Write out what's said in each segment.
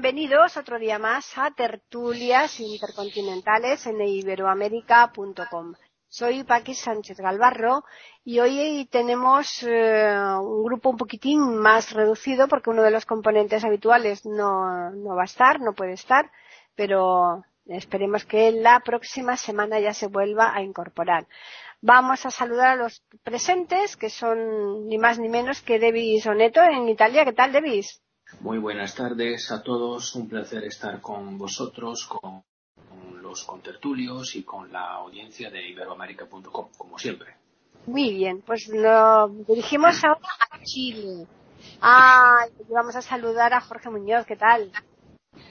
Bienvenidos otro día más a Tertulias Intercontinentales en iberoamérica.com. Soy Paqui Sánchez Galvarro y hoy tenemos eh, un grupo un poquitín más reducido porque uno de los componentes habituales no, no va a estar, no puede estar, pero esperemos que la próxima semana ya se vuelva a incorporar. Vamos a saludar a los presentes, que son ni más ni menos que Devis Oneto en Italia. ¿Qué tal, Devis? Muy buenas tardes a todos. Un placer estar con vosotros, con, los contertulios y con la audiencia de iberoamérica.com, como siempre. Muy bien, pues lo dirigimos ahora a Chile. Ah, vamos a saludar a Jorge Muñoz. ¿Qué tal?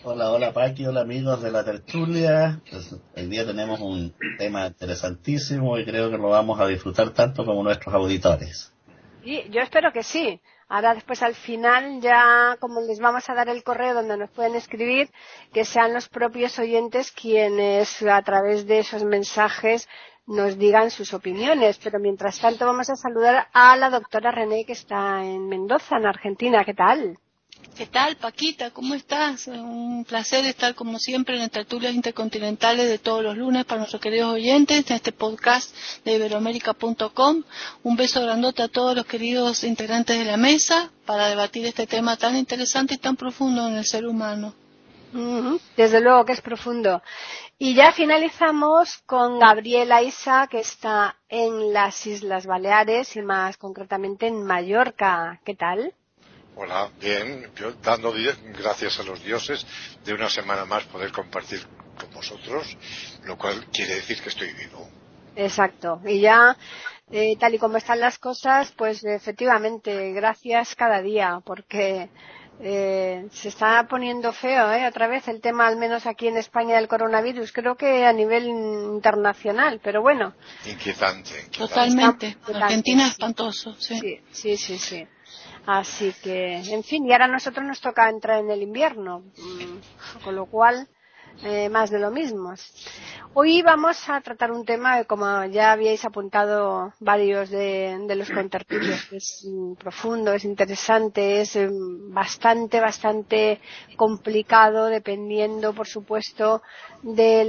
Hola, hola Paqui, hola amigos de la tertulia. Pues, hoy día tenemos un tema interesantísimo y creo que lo vamos a disfrutar tanto como nuestros auditores. Sí, yo espero que sí. Ahora después al final ya como les vamos a dar el correo donde nos pueden escribir, que sean los propios oyentes quienes a través de esos mensajes nos digan sus opiniones. Pero mientras tanto vamos a saludar a la doctora René que está en Mendoza, en Argentina. ¿Qué tal? ¿Qué tal, Paquita? ¿Cómo estás? Un placer estar como siempre en las tertulias intercontinentales de todos los lunes para nuestros queridos oyentes en este podcast de iberoamérica.com. Un beso grandote a todos los queridos integrantes de la mesa para debatir este tema tan interesante y tan profundo en el ser humano. Desde luego que es profundo. Y ya finalizamos con Gabriela Isa, que está en las Islas Baleares y más concretamente en Mallorca. ¿Qué tal? Hola, bien, yo dando gracias a los dioses de una semana más poder compartir con vosotros, lo cual quiere decir que estoy vivo. Exacto, y ya eh, tal y como están las cosas, pues efectivamente, gracias cada día, porque eh, se está poniendo feo, ¿eh? Otra vez el tema, al menos aquí en España, del coronavirus. Creo que a nivel internacional, pero bueno. Inquietante. Totalmente. Argentina es espantoso, sí. Sí, sí, sí. Así que, en fin, y ahora a nosotros nos toca entrar en el invierno, mm, con lo cual, eh, más de lo mismo. Hoy vamos a tratar un tema, como ya habíais apuntado varios de, los contertulios, que es mm, profundo, es interesante, es mm, bastante, bastante complicado, dependiendo, por supuesto, de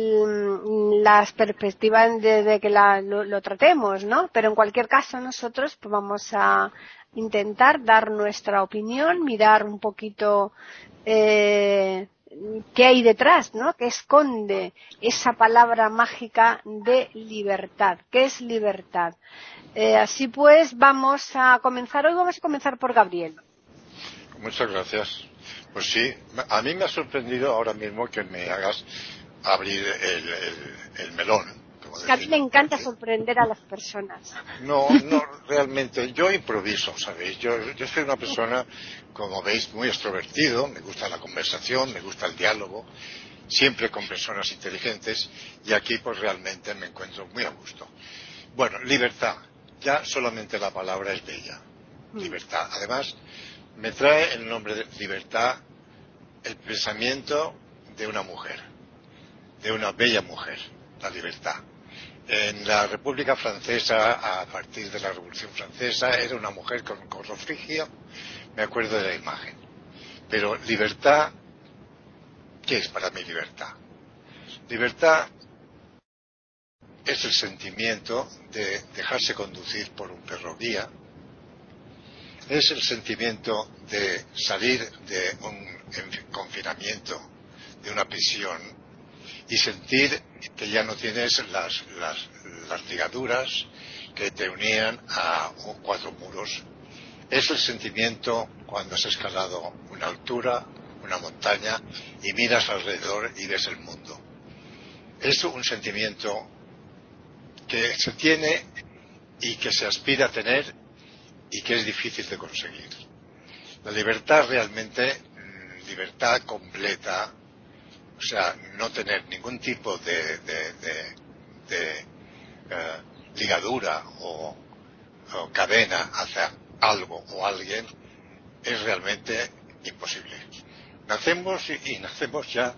las perspectivas de, que lo, tratemos, ¿no? Pero en cualquier caso, nosotros pues, vamos a intentar dar nuestra opinión, mirar un poquito eh, qué hay detrás, ¿no? ¿Qué esconde esa palabra mágica de libertad? ¿Qué es libertad? Eh, así pues, vamos a comenzar. Hoy vamos a comenzar por Gabriel. Muchas gracias. Pues sí, a mí me ha sorprendido ahora mismo que me hagas abrir el melón a mí me encanta sorprender a las personas. No, no, realmente. Yo improviso, ¿sabéis? Yo, yo soy una persona, como veis, muy extrovertido. Me gusta la conversación, me gusta el diálogo. Siempre con personas inteligentes. Y aquí, pues realmente me encuentro muy a gusto. Bueno, libertad. Ya solamente la palabra es bella. Mm. Libertad. Además, me trae el nombre de libertad el pensamiento de una mujer. De una bella mujer. La libertad en la República Francesa, a partir de la Revolución Francesa, era una mujer con gorro frigio, me acuerdo de la imagen. Pero libertad, ¿qué es para mí libertad? Libertad es el sentimiento de dejarse conducir por un perro guía, es el sentimiento de salir de un confinamiento, de una prisión, y sentir que ya no tienes las, ligaduras que te unían a cuatro muros. Es el sentimiento cuando has escalado una altura, una montaña y miras alrededor y ves el mundo. Es un sentimiento que se tiene y que se aspira a tener y que es difícil de conseguir. La libertad realmente, mm, libertad completa, o sea, no tener ningún tipo de, de, eh, ligadura o, cadena hacia algo o alguien, es realmente imposible. Nacemos y, nacemos ya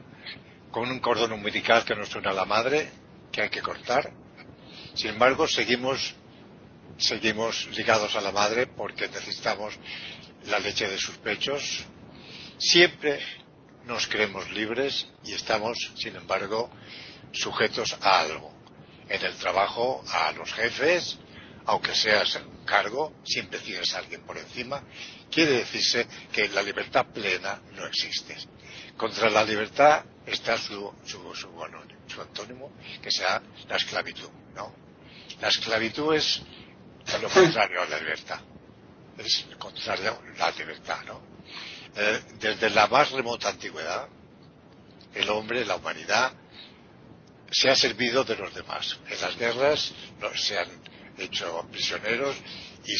con un cordón umbilical que nos suena a la madre, que hay que cortar. Sin embargo, seguimos, seguimos ligados a la madre porque necesitamos la leche de sus pechos. Siempre nos creemos libres y estamos, sin embargo, sujetos a algo. En el trabajo, a los jefes, aunque seas un cargo, siempre tienes a alguien por encima. Quiere decirse que la libertad plena no existe. Contra la libertad está su, antónimo, que sea la esclavitud. ¿no? La esclavitud es lo contrario a la libertad. Es contrario a la libertad. ¿no? Eh, desde la más remota antigüedad, el hombre, la humanidad, se ha servido de los demás. En las guerras se han hecho prisioneros y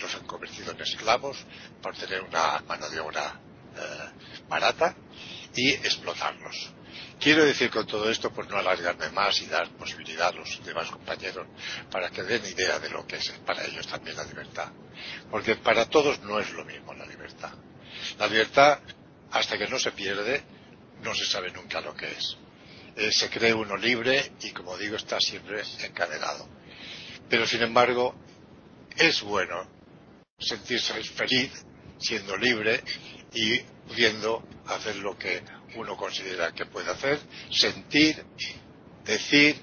los han convertido en esclavos por tener una mano de obra eh, barata y explotarlos. Quiero decir con todo esto, por no alargarme más y dar posibilidad a los demás compañeros para que den idea de lo que es para ellos también la libertad. Porque para todos no es lo mismo la libertad. La libertad, hasta que no se pierde, no se sabe nunca lo que es. Eh, se cree uno libre y, como digo, está siempre encadenado. Pero, sin embargo, es bueno sentirse feliz siendo libre y pudiendo hacer lo que uno considera que puede hacer, sentir, decir,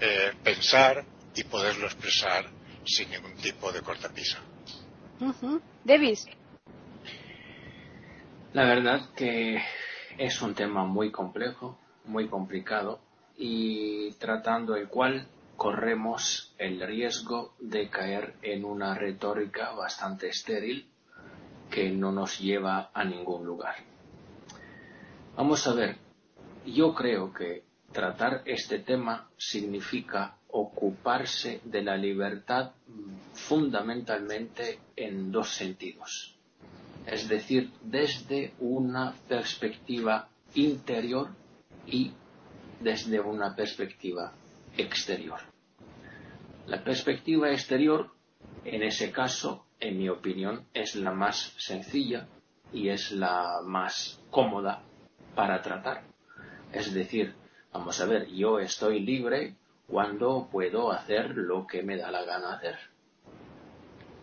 eh, pensar y poderlo expresar sin ningún tipo de cortapisa. La verdad que es un tema muy complejo, muy complicado y tratando el cual corremos el riesgo de caer en una retórica bastante estéril que no nos lleva a ningún lugar. Vamos a ver, yo creo que tratar este tema significa ocuparse de la libertad fundamentalmente en dos sentidos es decir, desde una perspectiva interior y desde una perspectiva exterior. La perspectiva exterior, en ese caso, en mi opinión, es la más sencilla y es la más cómoda para tratar. Es decir, vamos a ver, yo estoy libre cuando puedo hacer lo que me da la gana hacer.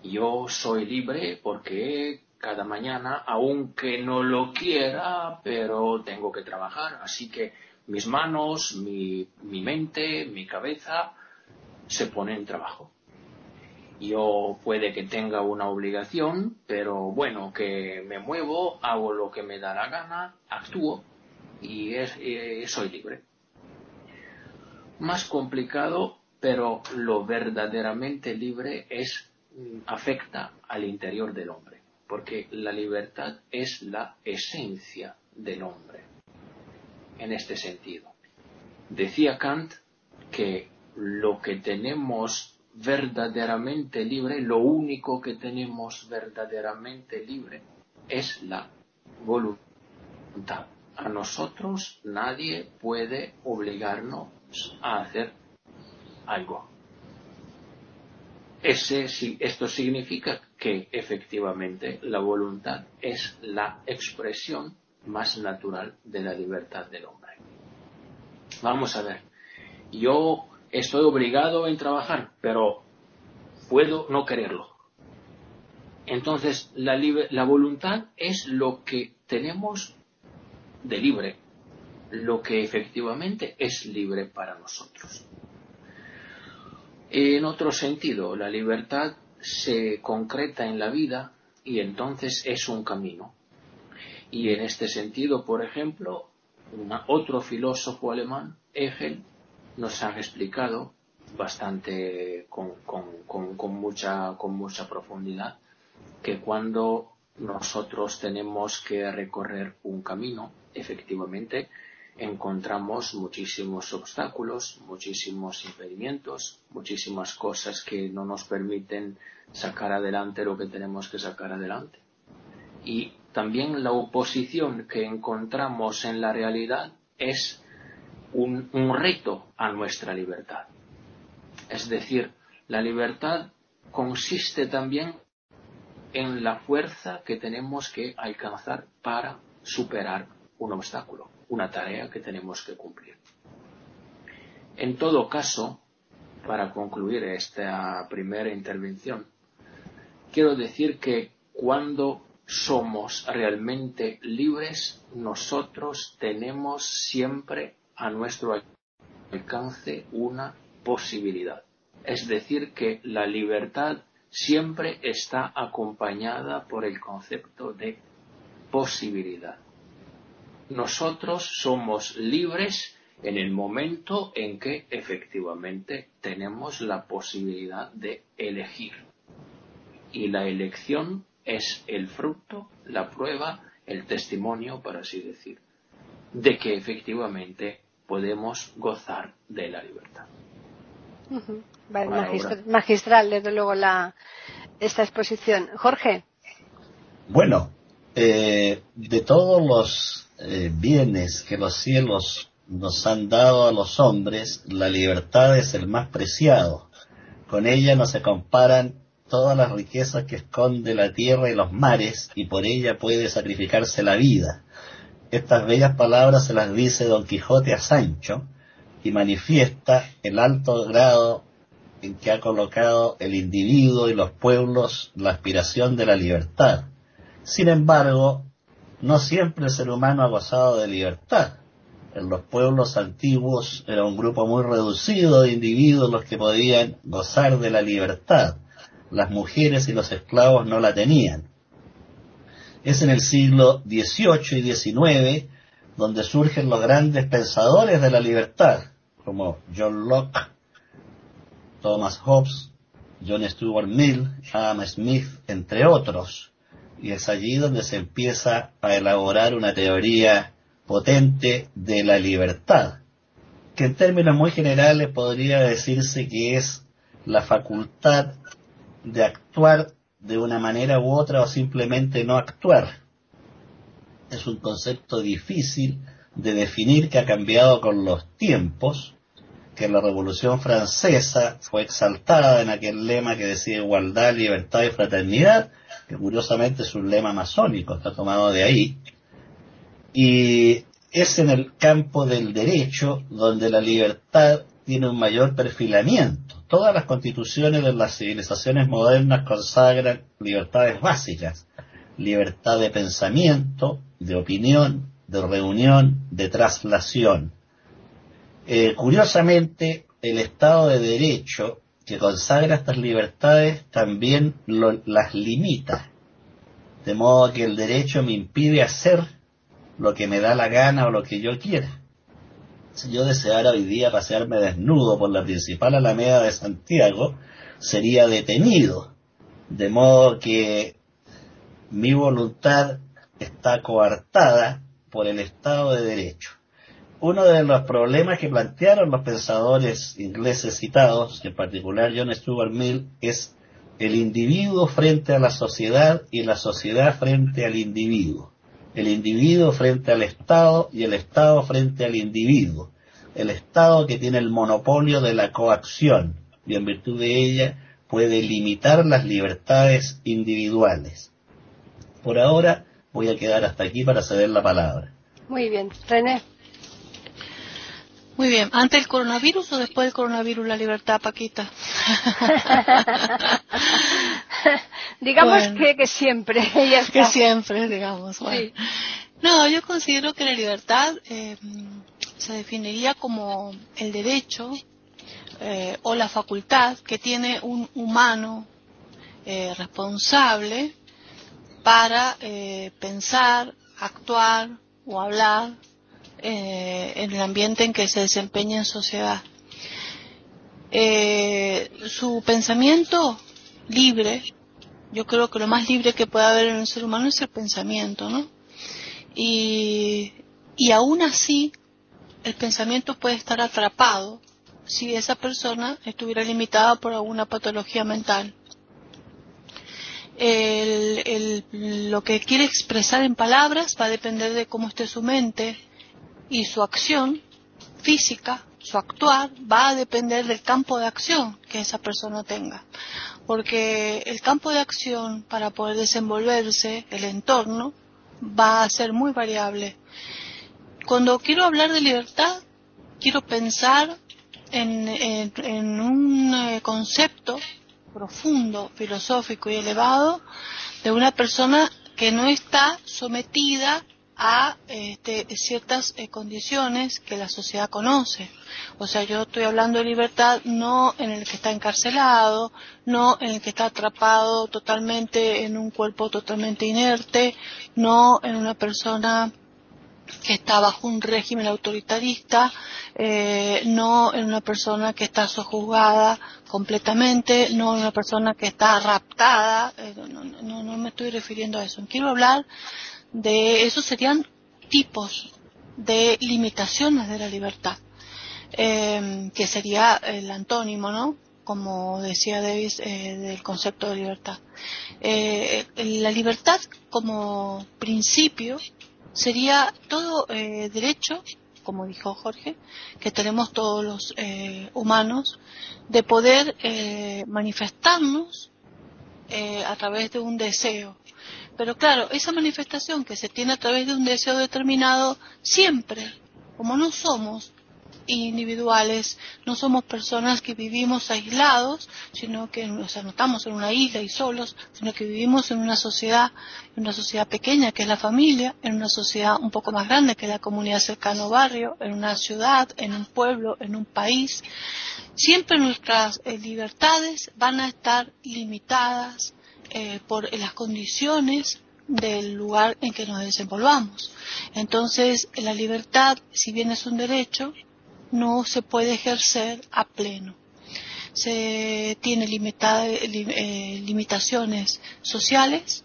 Yo soy libre porque cada mañana, aunque no lo quiera, pero tengo que trabajar. Así que mis manos, mi, mente, mi cabeza se ponen en trabajo. Yo puede que tenga una obligación, pero bueno, que me muevo, hago lo que me da la gana, actúo y eh, soy libre. Más complicado, pero lo verdaderamente libre es mm, afecta al interior del hombre porque la libertad es la esencia del hombre, en este sentido. Decía Kant que lo que tenemos verdaderamente libre, lo único que tenemos verdaderamente libre es la voluntad. A nosotros nadie puede obligarnos a hacer algo. Ese, esto significa que efectivamente la voluntad es la expresión más natural de la libertad del hombre. Vamos a ver, yo estoy obligado en trabajar, pero puedo no quererlo. Entonces, la, la voluntad es lo que tenemos de libre, lo que efectivamente es libre para nosotros. En otro sentido, la libertad se concreta en la vida y entonces es un camino. Y en este sentido, por ejemplo, otro filósofo alemán, Hegel, nos ha explicado bastante con, con, mucha, con mucha profundidad que cuando nosotros tenemos que recorrer un camino, efectivamente, encontramos muchísimos obstáculos, muchísimos impedimentos, muchísimas cosas que no nos permiten sacar adelante lo que tenemos que sacar adelante. Y también la oposición que encontramos en la realidad es un, reto a nuestra libertad. Es decir, la libertad consiste también en la fuerza que tenemos que alcanzar para superar un obstáculo, una tarea que tenemos que cumplir. En todo caso, para concluir esta primera intervención, quiero decir que cuando somos realmente libres, nosotros tenemos siempre a nuestro alcance una posibilidad. Es decir, que la libertad siempre está acompañada por el concepto de posibilidad. Nosotros somos libres en el momento en que efectivamente tenemos la posibilidad de elegir. Y la elección es el fruto, la prueba, el testimonio, por así decir, de que efectivamente podemos gozar de la libertad. magistral, desde luego, la, esta exposición. Jorge. Bueno, eh, de todos los eh, bienes que los cielos nos han dado a los hombres, la libertad es el más preciado. Con ella no se comparan todas las riquezas que esconde la tierra y los mares, y por ella puede sacrificarse la vida. Estas bellas palabras se las dice Don Quijote a Sancho, y manifiesta el alto grado en que ha colocado el individuo y los pueblos la aspiración de la libertad. Sin embargo, no siempre el ser humano ha gozado de libertad en los pueblos antiguos era un grupo muy reducido de individuos los que podían gozar de la libertad. Las mujeres y los esclavos no la tenían. Es en el siglo XVIII y XIX donde surgen los grandes pensadores de la libertad, como John Locke, Thomas Hobbes, John Stuart Mill, Adam Smith, entre otros. Y es allí donde se empieza a elaborar una teoría potente de la libertad, que en términos muy generales podría decirse que es la facultad de actuar de una manera u otra o simplemente no actuar. Es un concepto difícil de definir que ha cambiado con los tiempos, que la Revolución Francesa fue exaltada en aquel lema que decía igualdad, libertad y fraternidad, que curiosamente es un lema masónico, está tomado de ahí, y es en el campo del derecho donde la libertad tiene un mayor perfilamiento. Todas las constituciones de las civilizaciones modernas consagran libertades básicas, libertad de pensamiento, de opinión, de reunión, de traslación. Eh, curiosamente, el Estado de Derecho que consagra estas libertades también las limita, de modo que el derecho me impide hacer lo que me da la gana o lo que yo quiera. Si yo deseara hoy día pasearme desnudo por la principal alameda de Santiago, sería detenido, de modo que mi voluntad está coartada por el Estado de Derecho. Uno de los problemas que plantearon los pensadores ingleses citados, en particular John Stuart Mill, es el individuo frente a la sociedad y la sociedad frente al individuo el individuo frente al Estado y el Estado frente al individuo. El Estado que tiene el monopolio de la coacción y en virtud de ella puede limitar las libertades individuales. Por ahora voy a quedar hasta aquí para ceder la palabra. Muy bien, René. Muy bien, ¿antes del coronavirus o después del coronavirus la libertad, Paquita? digamos que, siempre. Que siempre, digamos. No, yo considero que la libertad eh, se definiría como el derecho eh, o la facultad que tiene un humano eh, responsable para pensar, actuar o hablar en el ambiente en que se desempeña en sociedad. su pensamiento libre yo creo que lo más libre que puede haber en un ser humano es el pensamiento, ¿no? Y, y aún así, el pensamiento puede estar atrapado si esa persona estuviera limitada por alguna patología mental. El, lo que quiere expresar en palabras va a depender de cómo esté su mente y su acción física, su actuar, va a depender del campo de acción que esa persona tenga. Porque el campo de acción para poder desenvolverse, el entorno, va a ser muy variable. Cuando quiero hablar de libertad, quiero pensar en, un eh, concepto profundo, filosófico y elevado de una persona que no está sometida a este, ciertas eh, condiciones que la sociedad conoce. O sea, yo estoy hablando de libertad no en el que está encarcelado, no en el que está atrapado totalmente en un cuerpo totalmente inerte, no en una persona que está bajo un régimen autoritarista, eh, no en una persona que está sojuzgada completamente, no en una persona que está raptada, eh, no, no, me estoy refiriendo a eso. Quiero hablar de, esos serían tipos de limitaciones de la libertad, eh, que sería el antónimo, ¿no? Como decía Davis, del concepto de libertad. la libertad como principio sería todo eh, derecho, como dijo Jorge, que tenemos todos los eh, humanos, de poder eh, a través de un deseo. Pero claro, esa manifestación que se tiene a través de un deseo determinado, siempre, como no somos individuales, no somos personas que vivimos aislados, sino que o sea, no estamos en una isla y solos, sino que vivimos en una sociedad, en una sociedad pequeña que es la familia, en una sociedad un poco más grande que la comunidad cercano barrio, en una ciudad, en un pueblo, en un país. Siempre nuestras eh, libertades van a estar limitadas eh, por las condiciones del lugar en que nos desenvolvamos. Entonces, la libertad, si bien es un derecho, no se puede ejercer a pleno. Se tiene eh, limitaciones sociales,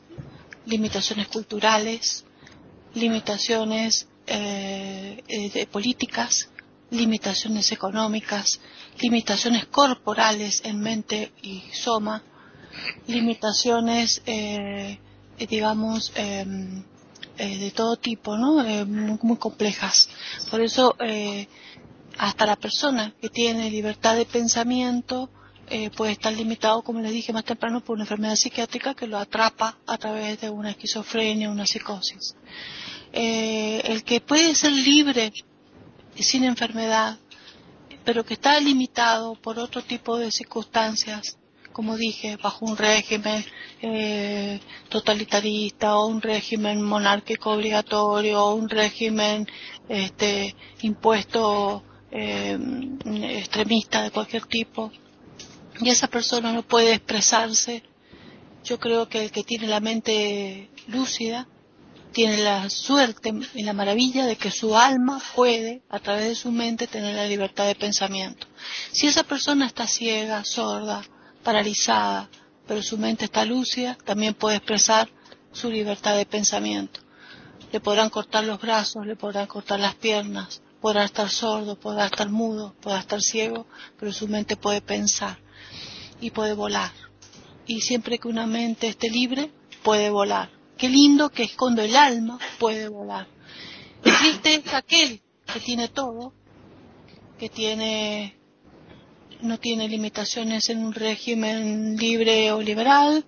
limitaciones culturales, limitaciones eh, eh, políticas, limitaciones económicas, limitaciones corporales en mente y soma, limitaciones, digamos, em, de todo tipo, ¿no? Muy, muy, complejas. Por eso hasta la persona que tiene libertad de pensamiento eh, puede estar limitado, como les dije más temprano, por una enfermedad psiquiátrica que lo atrapa a través de una esquizofrenia, una psicosis. Eh, el que puede ser libre sin enfermedad, pero que está limitado por otro tipo de circunstancias, como dije, bajo un régimen eh, totalitarista o un régimen monárquico obligatorio o un régimen este, impuesto eh, extremista de cualquier tipo y esa persona no puede expresarse, yo creo que el que tiene la mente lúcida tiene la suerte y la maravilla de que su alma puede, a través de su mente, tener la libertad de pensamiento. Si esa persona está ciega, sorda, paralizada, pero su mente está lúcida, también puede expresar su libertad de pensamiento. Le podrán cortar los brazos, le podrán cortar las piernas, podrá estar sordo, podrá estar mudo, podrá estar ciego, pero su mente puede pensar y puede volar. Y siempre que una mente esté libre, puede volar. Qué lindo que es cuando el alma puede volar. El triste es aquel que tiene todo, que tiene no tiene limitaciones en un régimen libre o liberal,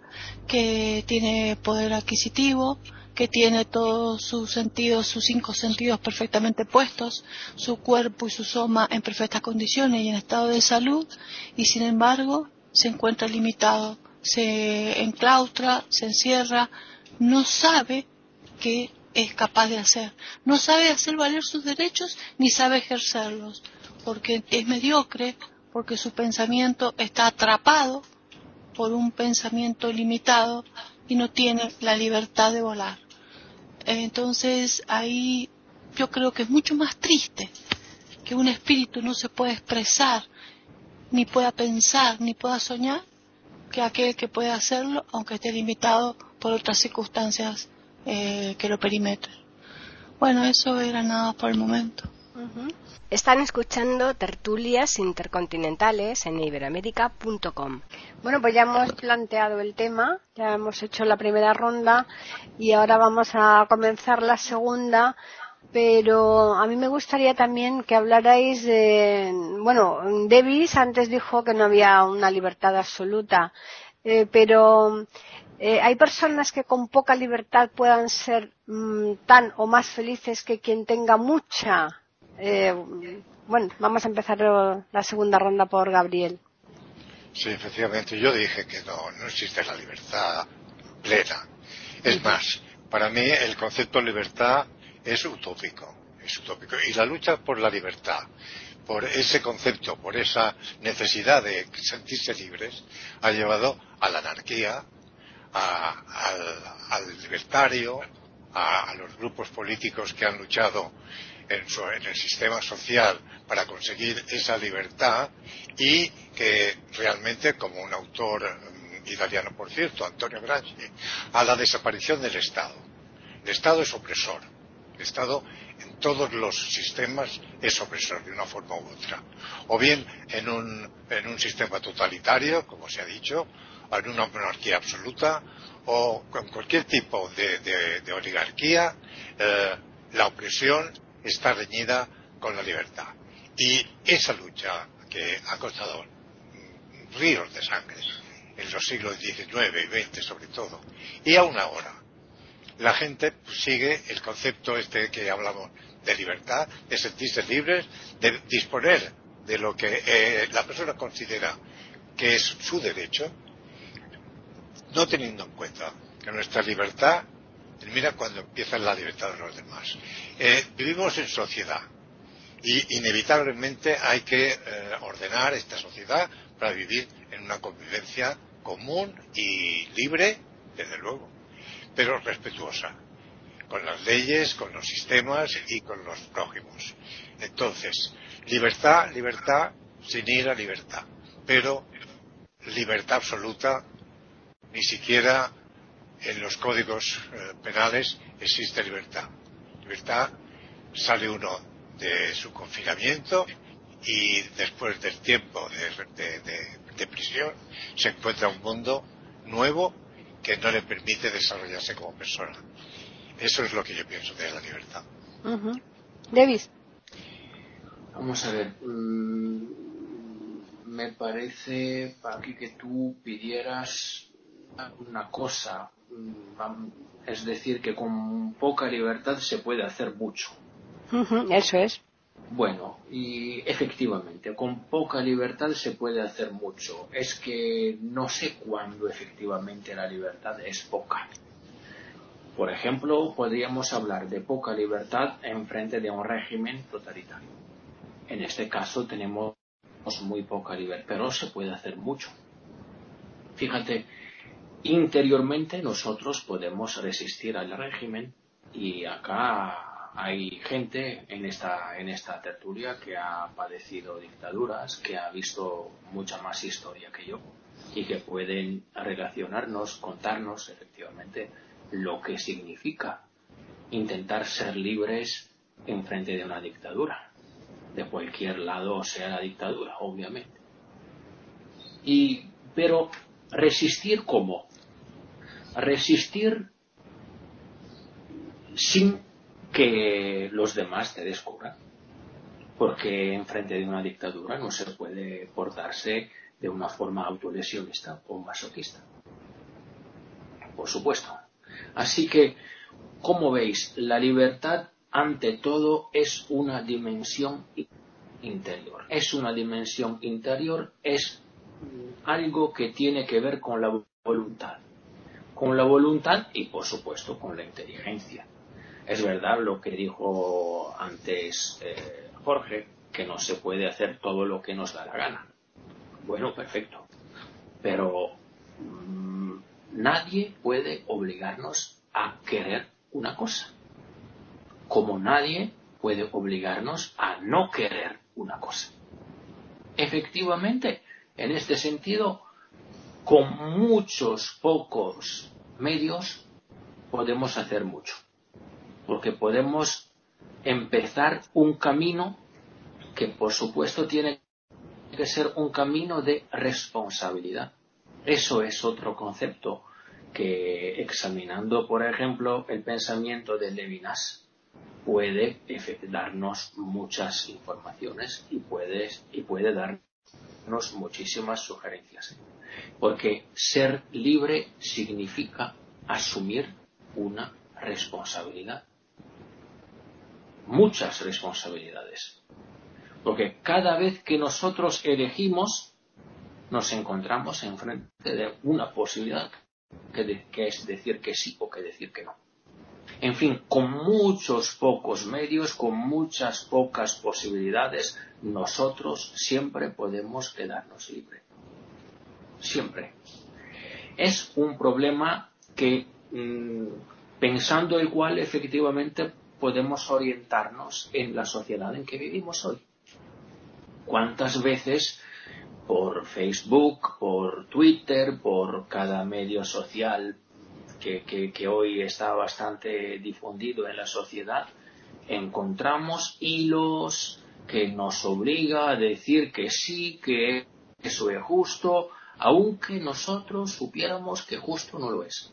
que tiene poder adquisitivo, que tiene todos sus sentidos, sus cinco sentidos perfectamente puestos, su cuerpo y su soma en perfectas condiciones y en estado de salud, y sin embargo se encuentra limitado, se enclaustra, se encierra, no sabe qué es capaz de hacer, no sabe hacer valer sus derechos ni sabe ejercerlos, porque es mediocre, porque su pensamiento está atrapado por un pensamiento limitado y no tiene la libertad de volar. Entonces ahí yo creo que es mucho más triste que un espíritu no se pueda expresar, ni pueda pensar, ni pueda soñar, que aquel que puede hacerlo, aunque esté limitado por otras circunstancias eh, que lo perimetren. Bueno, eso era nada por el momento. Están escuchando tertulias intercontinentales en iberoamérica.com. Bueno, pues ya hemos planteado el tema, ya hemos hecho la primera ronda y ahora vamos a comenzar la segunda pero a mí me gustaría también que hablarais de, bueno, Davis antes dijo que no había una libertad absoluta, eh, pero eh, hay personas que con poca libertad puedan ser mm, tan o más felices que quien tenga mucha. Eh, bueno, vamos a empezar la segunda ronda por Gabriel. Sí, efectivamente, yo dije que no, no existe la libertad plena. Es más, para mí el concepto de libertad es utópico, es utópico. Y la lucha por la libertad, por ese concepto, por esa necesidad de sentirse libres, ha llevado a la anarquía, al, libertario, a, los grupos políticos que han luchado en, en, el sistema social para conseguir esa libertad y que realmente, como un autor mm, italiano, por cierto, Antonio Gramsci, a la desaparición del Estado. El Estado es opresor. El Estado en todos los sistemas es opresor de una forma u otra. O bien en un, en un sistema totalitario, como se ha dicho, en una monarquía absoluta o con cualquier tipo de, oligarquía, eh, la opresión está reñida con la libertad. Y esa lucha que ha costado ríos de sangre en los siglos XIX y XX sobre todo, y aún ahora, la gente sigue el concepto este que hablamos de libertad, de sentirse libres, de disponer de lo que eh, la persona considera que es su derecho, no teniendo en cuenta que nuestra libertad termina cuando empieza la libertad de los demás. Eh, vivimos en sociedad y inevitablemente hay que eh, ordenar esta sociedad para vivir en una convivencia común y libre, desde luego, pero respetuosa, con las leyes, con los sistemas y con los prójimos. Entonces, libertad, libertad sin ir a libertad, pero libertad absoluta ni siquiera en los códigos eh, penales existe libertad. Libertad sale uno de su confinamiento y después del tiempo de, prisión se encuentra un mundo nuevo que no le permite desarrollarse como persona. Eso es lo que yo pienso de la libertad. Davis. Vamos a ver. Mm, me parece, para que tú pidieras una cosa, es decir, que con poca libertad se puede hacer mucho. Eso es. Bueno, y efectivamente, con poca libertad se puede hacer mucho. Es que no sé cuándo efectivamente la libertad es poca. Por ejemplo, podríamos hablar de poca libertad en frente de un régimen totalitario. En este caso tenemos muy poca libertad, pero se puede hacer mucho. Fíjate, interiormente nosotros podemos resistir al régimen y acá hay gente en esta, en esta tertulia que ha padecido dictaduras, que ha visto mucha más historia que yo y que pueden relacionarnos, contarnos efectivamente lo que significa intentar ser libres en frente de una dictadura, de cualquier lado sea la dictadura, obviamente. Y, pero resistir cómo? resistir sin que los demás te descubran. Porque enfrente de una dictadura no se puede portarse de una forma autolesionista o masoquista. Por supuesto. Así que, como veis, la libertad ante todo es una dimensión interior. Es una dimensión interior, es algo que tiene que ver con la voluntad con la voluntad y por supuesto con la inteligencia. Es verdad lo que dijo antes eh, Jorge, que no se puede hacer todo lo que nos da la gana. Bueno, perfecto. Pero mm, nadie puede obligarnos a querer una cosa. Como nadie puede obligarnos a no querer una cosa. Efectivamente, en este sentido, con muchos pocos medios podemos hacer mucho. Porque podemos empezar un camino que por supuesto tiene que ser un camino de responsabilidad. Eso es otro concepto que examinando, por ejemplo, el pensamiento de Levinas, puede darnos muchas informaciones y puede, y puede darnos muchísimas sugerencias. Porque ser libre significa asumir una responsabilidad. Muchas responsabilidades. Porque cada vez que nosotros elegimos, nos encontramos enfrente de una posibilidad que, es decir que sí o que decir que no. En fin, con muchos pocos medios, con muchas pocas posibilidades, nosotros siempre podemos quedarnos libres. Siempre. Es un problema que, mm, pensando el cual efectivamente podemos orientarnos en la sociedad en que vivimos hoy. ¿Cuántas veces por Facebook, por Twitter, por cada medio social que, hoy está bastante difundido en la sociedad, encontramos hilos que nos obliga a decir que sí, que eso es justo, aunque nosotros supiéramos que justo no lo es.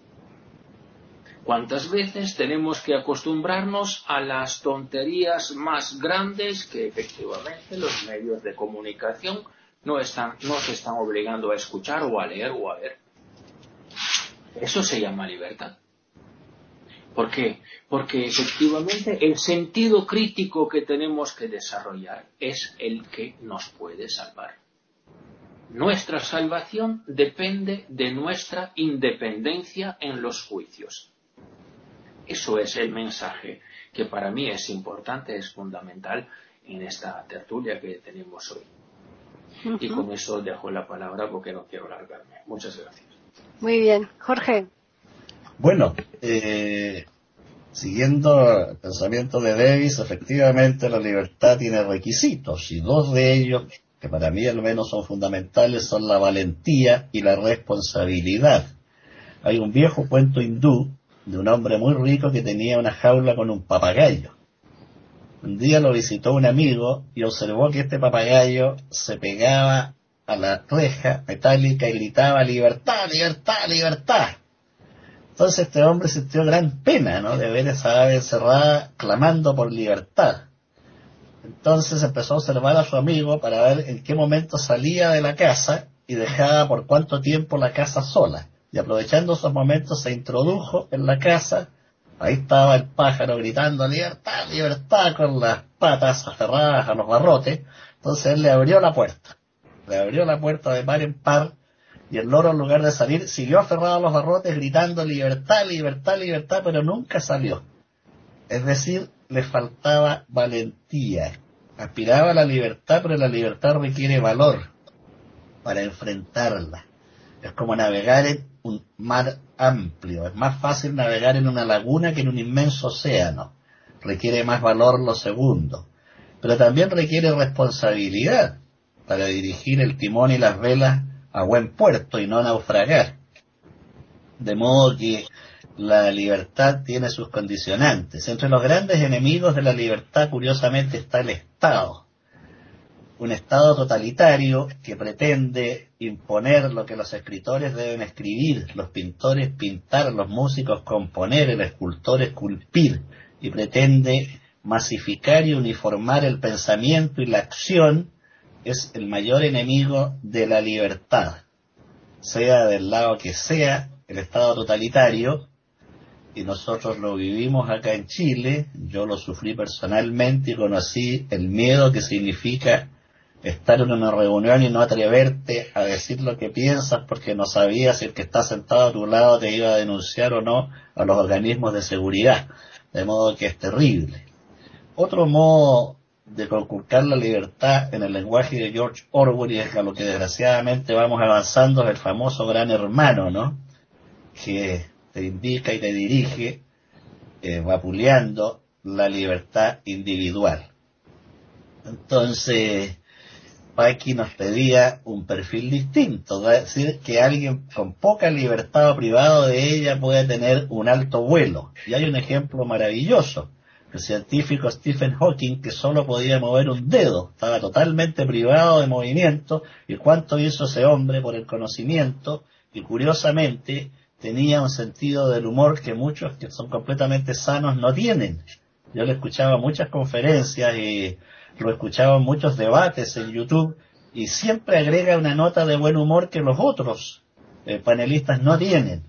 ¿Cuántas veces tenemos que acostumbrarnos a las tonterías más grandes que efectivamente los medios de comunicación no, están, no se están obligando a escuchar o a leer o a ver. Eso se llama libertad. ¿Por qué? Porque efectivamente el sentido crítico que tenemos que desarrollar es el que nos puede salvar. Nuestra salvación depende de nuestra independencia en los juicios. Eso es el mensaje que para mí es importante, es fundamental en esta tertulia que tenemos hoy. Y con eso dejo la palabra porque no quiero alargarme. Muchas gracias. Muy bien. Jorge. Bueno, eh, siguiendo el pensamiento de Davis, efectivamente la libertad tiene requisitos y dos de ellos, que para mí al menos son fundamentales, son la valentía y la responsabilidad. Hay un viejo cuento hindú de un hombre muy rico que tenía una jaula con un papagayo. Un día lo visitó un amigo y observó que este papagayo se pegaba a la reja metálica y gritaba libertad, libertad, libertad. Entonces este hombre sintió gran pena, ¿no? De ver esa ave encerrada clamando por libertad. Entonces empezó a observar a su amigo para ver en qué momento salía de la casa y dejaba por cuánto tiempo la casa sola. Y aprovechando esos momentos se introdujo en la casa Ahí estaba el pájaro gritando libertad, libertad con las patas aferradas a los barrotes. Entonces él le abrió la puerta. Le abrió la puerta de par en par y el loro en lugar de salir siguió aferrado a los barrotes gritando libertad, libertad, libertad, pero nunca salió. Es decir, le faltaba valentía. Aspiraba a la libertad, pero la libertad requiere valor para enfrentarla. Es como navegar en un mar amplio. Es más fácil navegar en una laguna que en un inmenso océano. Requiere más valor lo segundo. Pero también requiere responsabilidad para dirigir el timón y las velas a buen puerto y no naufragar. De modo que la libertad tiene sus condicionantes. Entre los grandes enemigos de la libertad, curiosamente, está el Estado un Estado totalitario que pretende imponer lo que los escritores deben escribir, los pintores pintar, los músicos componer, el escultor esculpir, y pretende masificar y uniformar el pensamiento y la acción, es el mayor enemigo de la libertad, sea del lado que sea el Estado totalitario, y nosotros lo vivimos acá en Chile, yo lo sufrí personalmente y conocí el miedo que significa estar en una reunión y no atreverte a decir lo que piensas porque no sabías si el que está sentado a tu lado te iba a denunciar o no a los organismos de seguridad. De modo que es terrible. Otro modo de conculcar la libertad en el lenguaje de George Orwell y es a lo que desgraciadamente vamos avanzando es el famoso gran hermano, ¿no? Que te indica y te dirige eh, vapuleando la libertad individual. Entonces, Paki nos pedía un perfil distinto, es decir, que alguien con poca libertad o privado de ella puede tener un alto vuelo. Y hay un ejemplo maravilloso. El científico Stephen Hawking, que solo podía mover un dedo, estaba totalmente privado de movimiento, y cuánto hizo ese hombre por el conocimiento, y curiosamente tenía un sentido del humor que muchos que son completamente sanos no tienen. Yo le escuchaba muchas conferencias y lo escuchaba en muchos debates en YouTube y siempre agrega una nota de buen humor que los otros eh, panelistas no tienen.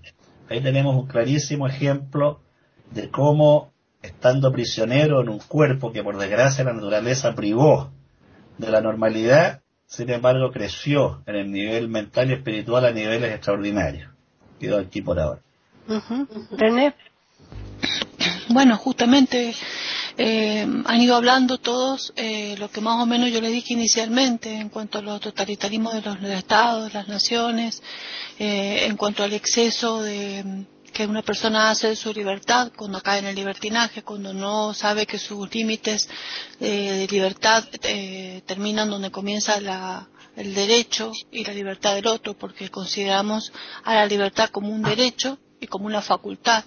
Ahí tenemos un clarísimo ejemplo de cómo, estando prisionero en un cuerpo que por desgracia la naturaleza privó de la normalidad, sin embargo creció en el nivel mental y espiritual a niveles extraordinarios. Quedo aquí por ahora. René. Bueno, justamente eh, han ido hablando todos eh, lo que más o menos yo les dije inicialmente en cuanto a los totalitarismos de los, estados, de las naciones, eh, en cuanto al exceso de que una persona hace de su libertad cuando cae en el libertinaje, cuando no sabe que sus límites de libertad terminan donde comienza el derecho y la libertad del otro, porque consideramos a la libertad como un derecho y como una facultad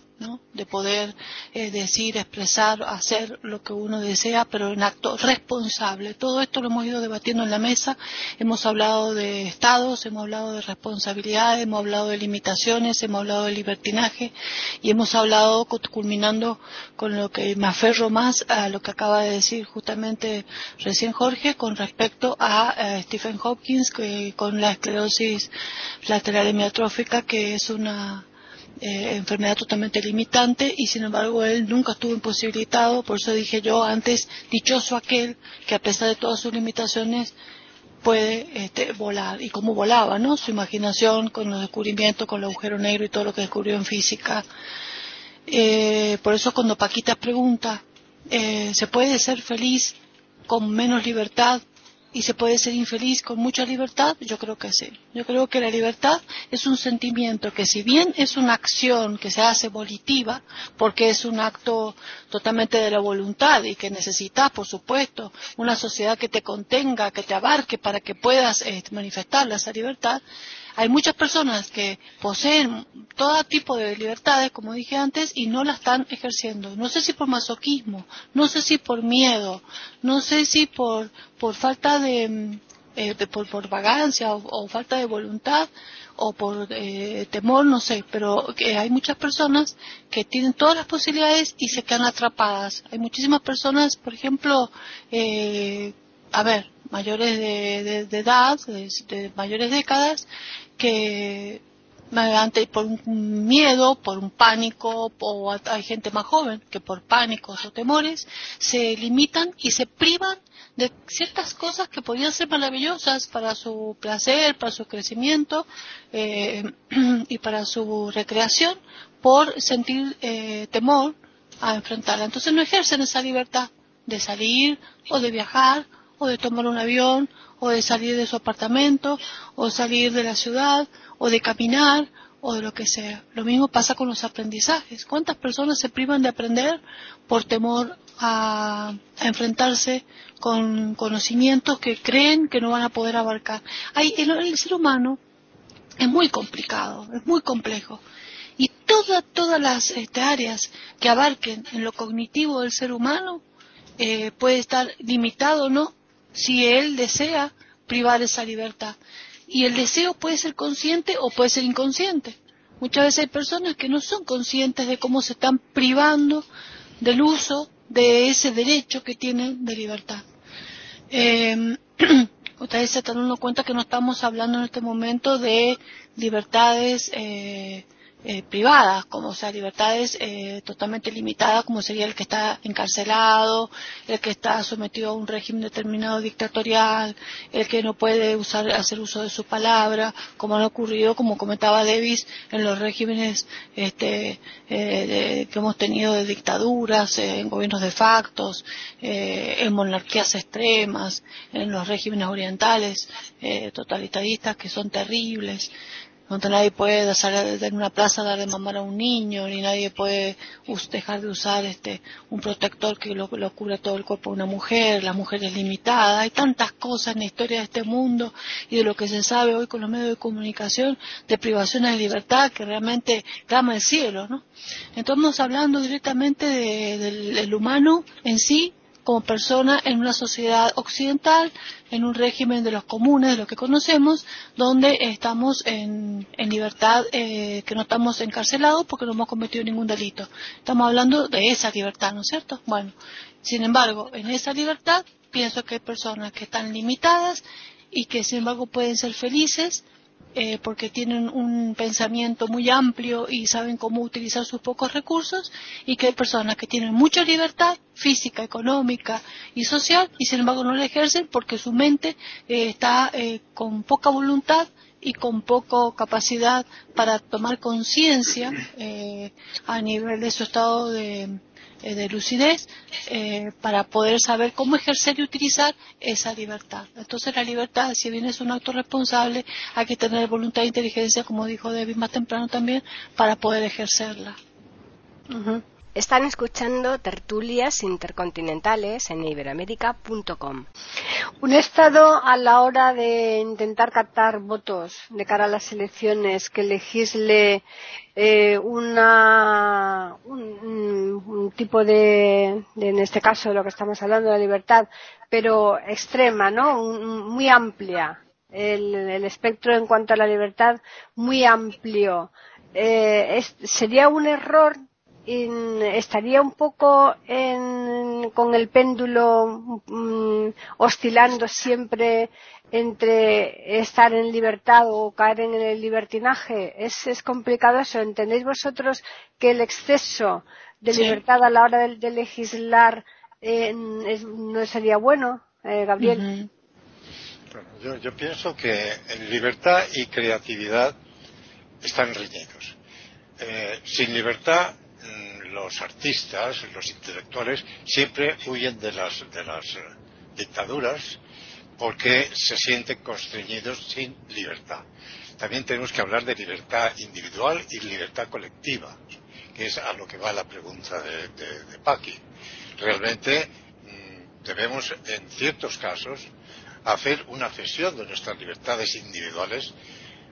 de poder eh, decir, expresar, hacer lo que uno desea, pero en acto responsable. Todo esto lo hemos ido debatiendo en la mesa, hemos hablado de estados, hemos hablado de responsabilidades, hemos hablado de limitaciones, hemos hablado de libertinaje y hemos hablado, culminando con lo que me aferro más a lo que acaba de decir justamente recién Jorge con respecto a, Stephen Hopkins que, con la esclerosis lateral hemiatrófica, que es una eh, enfermedad totalmente limitante y sin embargo él nunca estuvo imposibilitado, por eso dije yo antes, dichoso aquel que a pesar de todas sus limitaciones puede este, volar y cómo volaba, ¿no? Su imaginación con los descubrimientos, con el agujero negro y todo lo que descubrió en física. Eh, por eso cuando Paquita pregunta, eh, ¿se puede ser feliz con menos libertad? Y se puede ser infeliz con mucha libertad? Yo creo que sí. Yo creo que la libertad es un sentimiento que si bien es una acción que se hace volitiva, porque es un acto totalmente de la voluntad y que necesitas, por supuesto, una sociedad que te contenga, que te abarque para que puedas eh, manifestar esa libertad, hay muchas personas que poseen todo tipo de libertades, como dije antes, y no la están ejerciendo. No sé si por masoquismo, no sé si por miedo, no sé si por, por falta de, eh, por, vagancia o, falta de voluntad o por eh, temor, no sé, pero hay muchas personas que tienen todas las posibilidades y se quedan atrapadas. Hay muchísimas personas, por ejemplo, eh, a ver, mayores de, edad, de, mayores décadas, que ante, por un miedo, por un pánico, o hay gente más joven que por pánicos o temores, se limitan y se privan de ciertas cosas que podían ser maravillosas para su placer, para su crecimiento eh, y para su recreación, por sentir eh, temor a enfrentarla. Entonces no ejercen esa libertad de salir o de viajar o de tomar un avión, o de salir de su apartamento, o salir de la ciudad, o de caminar, o de lo que sea. Lo mismo pasa con los aprendizajes. ¿Cuántas personas se privan de aprender por temor a, enfrentarse con conocimientos que creen que no van a poder abarcar? Hay, el, ser humano es muy complicado, es muy complejo. Y todas, todas las este, áreas que abarquen en lo cognitivo del ser humano eh, puede estar limitado o no si él desea privar esa libertad. Y el deseo puede ser consciente o puede ser inconsciente. Muchas veces hay personas que no son conscientes de cómo se están privando del uso de ese derecho que tienen de libertad. Eh, ustedes se están dando cuenta que no estamos hablando en este momento de libertades eh, eh, privadas, como sea, libertades eh, totalmente limitadas, como sería el que está encarcelado, el que está sometido a un régimen determinado dictatorial, el que no puede usar, hacer uso de su palabra, como ha ocurrido, como comentaba Davis, en los regímenes este, eh, que hemos tenido de dictaduras, en gobiernos de factos, en monarquías extremas, en los regímenes orientales totalitaristas que son terribles donde nadie puede salir en una plaza a dar de mamar a un niño, ni nadie puede dejar de usar este un protector que lo, lo cubre todo el cuerpo de una mujer, la mujer es limitada, hay tantas cosas en la historia de este mundo y de lo que se sabe hoy con los medios de comunicación de privaciones de libertad que realmente clama el cielo, ¿no? Entonces hablando directamente del humano en sí como persona en una sociedad occidental, en un régimen de los comunes, de lo que conocemos, donde estamos en, libertad, eh, que no estamos encarcelados porque no hemos cometido ningún delito. Estamos hablando de esa libertad, ¿no es cierto? Bueno, sin embargo, en esa libertad pienso que hay personas que están limitadas y que sin embargo pueden ser felices eh, porque tienen un pensamiento muy amplio y saben cómo utilizar sus pocos recursos y que hay personas que tienen mucha libertad física, económica y social y sin embargo no la ejercen porque su mente eh, está eh, con poca voluntad y con poca capacidad para tomar conciencia a nivel de su estado de, eh, de lucidez eh, para poder saber cómo ejercer y utilizar esa libertad. Entonces la libertad, si bien es un acto responsable, hay que tener voluntad e inteligencia, como dijo David más temprano también, para poder ejercerla. Están escuchando tertulias intercontinentales en iberoamérica.com. Un Estado a la hora de intentar captar votos de cara a las elecciones que legisle eh, una, un, tipo de, en este caso, lo que estamos hablando de libertad, pero extrema, ¿no? muy amplia. El, espectro en cuanto a la libertad muy amplio. Eh, sería un error estaría un poco con el péndulo mm, oscilando siempre entre estar en libertad o caer en el libertinaje. Es, complicado eso. ¿Entendéis vosotros que el exceso de libertad a la hora de, legislar eh, no sería bueno, eh, Gabriel? yo, pienso que en libertad y creatividad están reñidos. Eh, sin libertad los artistas, los intelectuales, siempre huyen de las, de las eh, dictaduras porque se sienten constreñidos sin libertad. También tenemos que hablar de libertad individual y libertad colectiva, que es a lo que va la pregunta de, de, Paqui. Realmente mm, debemos, en ciertos casos, hacer una cesión de nuestras libertades individuales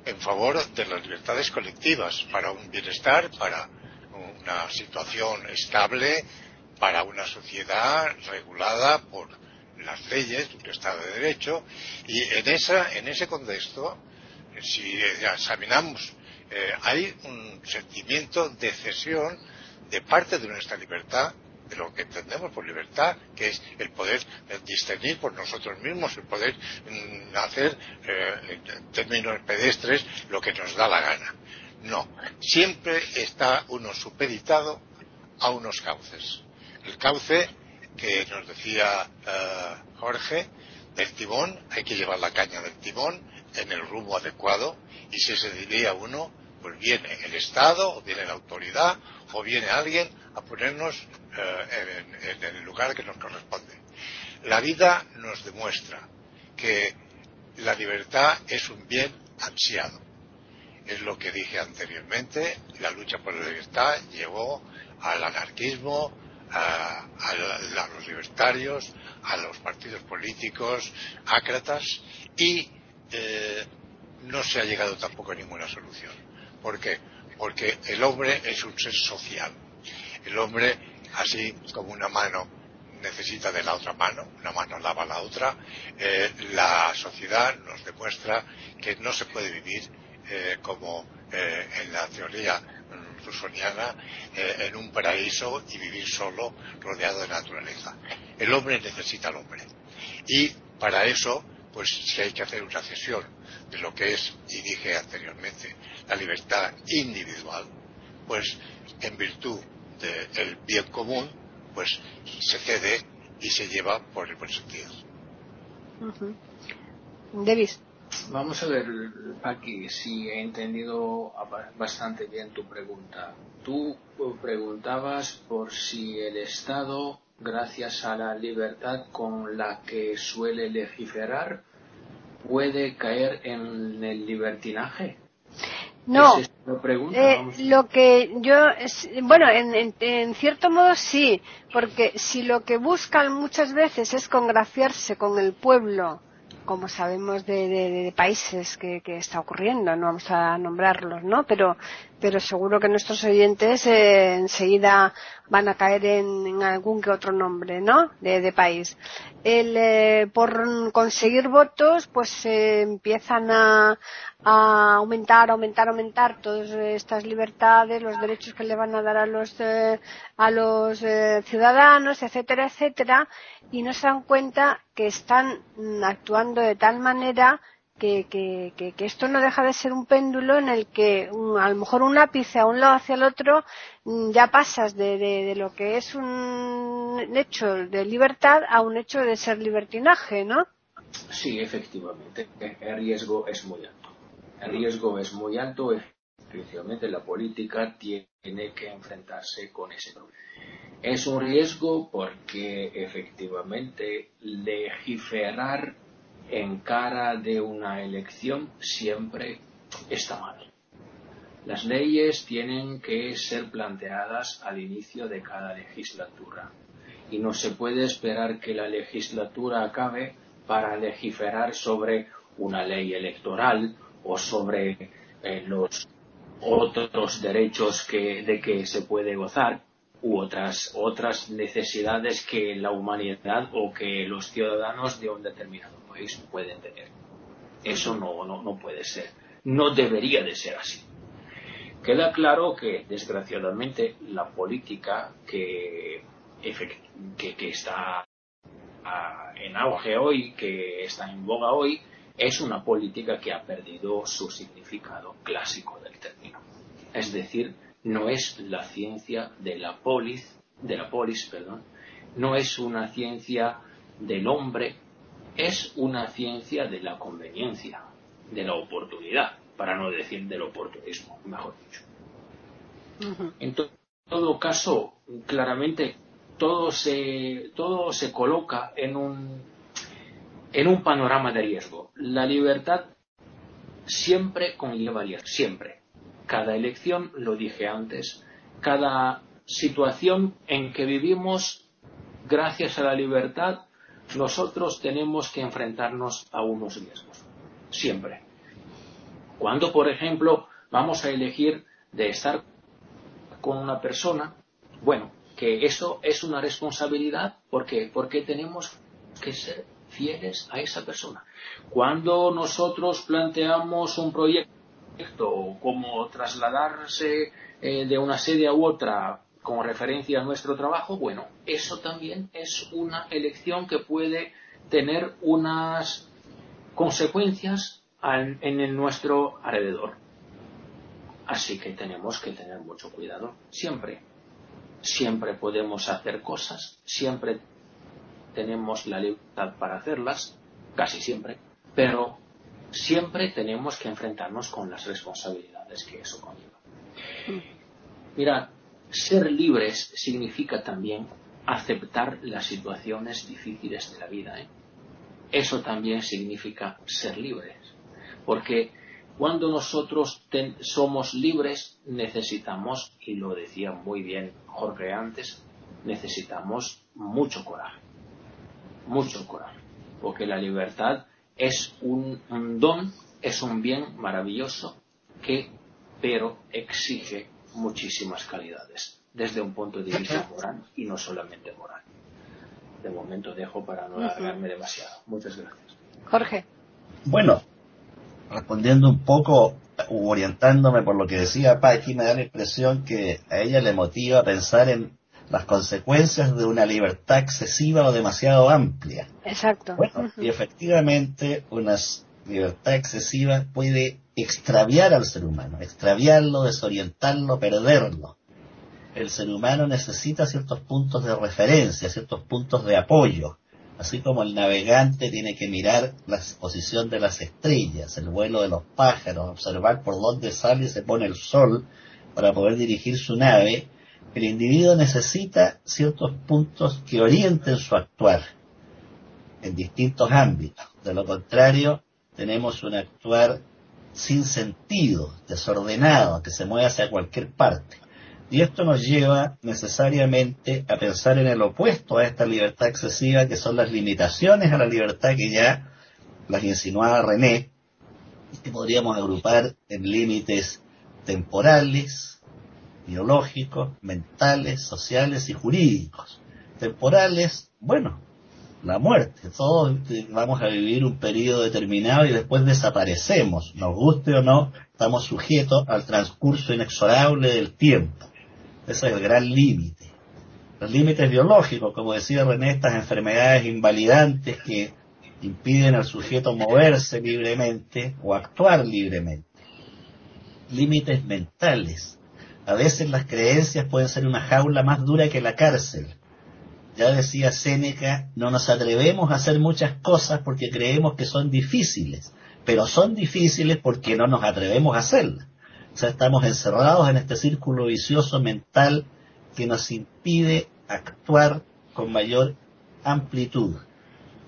en favor de las libertades colectivas, para un bienestar, para una situación estable para una sociedad regulada por las leyes un Estado de Derecho y en, esa, en ese contexto, si examinamos, eh, hay un sentimiento de cesión de parte de nuestra libertad de lo que entendemos por libertad, que es el poder discernir por nosotros mismos, el poder mm, hacer eh, en términos pedestres lo que nos da la gana. No, siempre está uno supeditado a unos cauces. El cauce que nos decía eh, Jorge, del timón, hay que llevar la caña del timón en el rumbo adecuado y si se diría uno, pues viene el Estado, o viene la autoridad, o viene alguien a ponernos eh, en el lugar que nos corresponde. La vida nos demuestra que la libertad es un bien ansiado es lo que dije anteriormente, la lucha por la libertad llevó al anarquismo, a, los libertarios, a los partidos políticos, ácratas, y eh, no se ha llegado tampoco a ninguna solución. ¿Por qué? Porque el hombre es un ser social. El hombre, así como una mano necesita de la otra mano, una mano lava la otra, eh, la sociedad nos demuestra que no se puede vivir eh, como eh, en la teoría rusoniana, eh, en un paraíso y vivir solo rodeado de naturaleza. El hombre necesita al hombre. Y para eso, pues si hay que hacer una cesión de lo que es, y dije anteriormente, la libertad individual, pues en virtud del bien común, pues se cede y se lleva por el buen sentido. Vamos a ver, Paqui, si he entendido bastante bien tu pregunta. Tú preguntabas por si el Estado, gracias a la libertad con la que suele legislar, puede caer en el libertinaje. No, eh, lo que yo, bueno, en, cierto modo sí, porque si lo que buscan muchas veces es congraciarse con el pueblo como sabemos de, países que, está ocurriendo, no vamos a nombrarlos, ¿no? Pero, pero seguro que nuestros oyentes eh, enseguida van a caer en, algún que otro nombre, ¿no? De, país. El, eh, por conseguir votos, pues empiezan a, a aumentar, aumentar, aumentar todas estas libertades, los derechos que le van a dar a los, eh, a los eh, ciudadanos, etcétera, etcétera, y no se dan cuenta que están mm, actuando de tal manera que, que, esto no deja de ser un péndulo en el que a lo mejor un ápice a un lado hacia el otro mm, ya pasas de, de, lo que es un hecho de libertad a un hecho de ser libertinaje, ¿no? Sí, efectivamente. El riesgo es muy alto. El riesgo es muy alto. Efectivamente, la política tiene que enfrentarse con ese problema. Es un riesgo porque efectivamente legislar en cara de una elección siempre está mal. Las leyes tienen que ser planteadas al inicio de cada legislatura y no se puede esperar que la legislatura acabe para legislar sobre una ley electoral o sobre eh, los otros derechos de que se puede gozar u otras, otras necesidades que la humanidad o que los ciudadanos de un determinado pueden tener. Eso no, no, no puede ser. No debería de ser así. Queda claro que, desgraciadamente, la política que, que, que está en auge hoy, que está en boga hoy, es una política que ha perdido su significado clásico del término. Es decir, no es la ciencia de la polis, de la polis, perdón, no es una ciencia del hombre, es una ciencia de la conveniencia, de la oportunidad, para no decir del oportunismo, mejor dicho. En todo caso, claramente todo se, todo se coloca en un, en un panorama de riesgo. La libertad siempre conlleva riesgo, siempre cada elección, lo dije antes, cada situación en que vivimos, gracias a la libertad, nosotros tenemos que enfrentarnos a unos riesgos. Siempre. Cuando, por ejemplo, vamos a elegir de estar con una persona, bueno, que eso es una responsabilidad, ¿por qué? Porque tenemos que ser fieles a esa persona. Cuando nosotros planteamos un proyecto, o cómo trasladarse eh, de una sede a otra como referencia a nuestro trabajo, bueno, eso también es una elección que puede tener unas consecuencias en nuestro alrededor. Así que tenemos que tener mucho cuidado siempre. Siempre podemos hacer cosas, siempre tenemos la libertad para hacerlas, casi siempre, pero siempre tenemos que enfrentarnos con las responsabilidades que eso conlleva. Mira, ser libres significa también aceptar las situaciones difíciles de la vida. ¿eh? Eso también significa ser libres. Porque cuando nosotros somos libres necesitamos, y lo decía muy bien Jorge antes, necesitamos mucho coraje. Mucho coraje. Porque la libertad es un, don, es un bien maravilloso que, pero exige muchísimas calidades desde un punto de vista moral y no solamente moral. De momento dejo para no alargarme demasiado. Muchas gracias. Jorge. Bueno, respondiendo un poco, orientándome por lo que decía Paqui, me da la impresión que a ella le motiva a pensar en las consecuencias de una libertad excesiva o demasiado amplia. Exacto. Bueno, y efectivamente una libertad excesiva puede extraviar al ser humano, extraviarlo, desorientarlo, perderlo. El ser humano necesita ciertos puntos de referencia, ciertos puntos de apoyo, así como el navegante tiene que mirar la posición de las estrellas, el vuelo de los pájaros, observar por dónde sale y se pone el sol para poder dirigir su nave, el individuo necesita ciertos puntos que orienten su actuar en distintos ámbitos. De lo contrario, tenemos un actuar sin sentido, desordenado, que se mueve hacia cualquier parte. Y esto nos lleva necesariamente a pensar en el opuesto a esta libertad excesiva, que son las limitaciones a la libertad que ya las insinuaba René, que podríamos agrupar en límites temporales, biológicos, mentales, sociales y jurídicos. Temporales, bueno, la muerte. Todos vamos a vivir un periodo determinado y después desaparecemos. Nos guste o no, estamos sujetos al transcurso inexorable del tiempo. Ese es el gran límite. Los límites biológicos, como decía René, estas enfermedades invalidantes que impiden al sujeto moverse libremente o actuar libremente. Límites mentales. A veces las creencias pueden ser una jaula más dura que la cárcel ya decía Séneca, no nos atrevemos a hacer muchas cosas porque creemos que son difíciles, pero son difíciles porque no nos atrevemos a hacerlas. O sea, estamos encerrados en este círculo vicioso mental que nos impide actuar con mayor amplitud.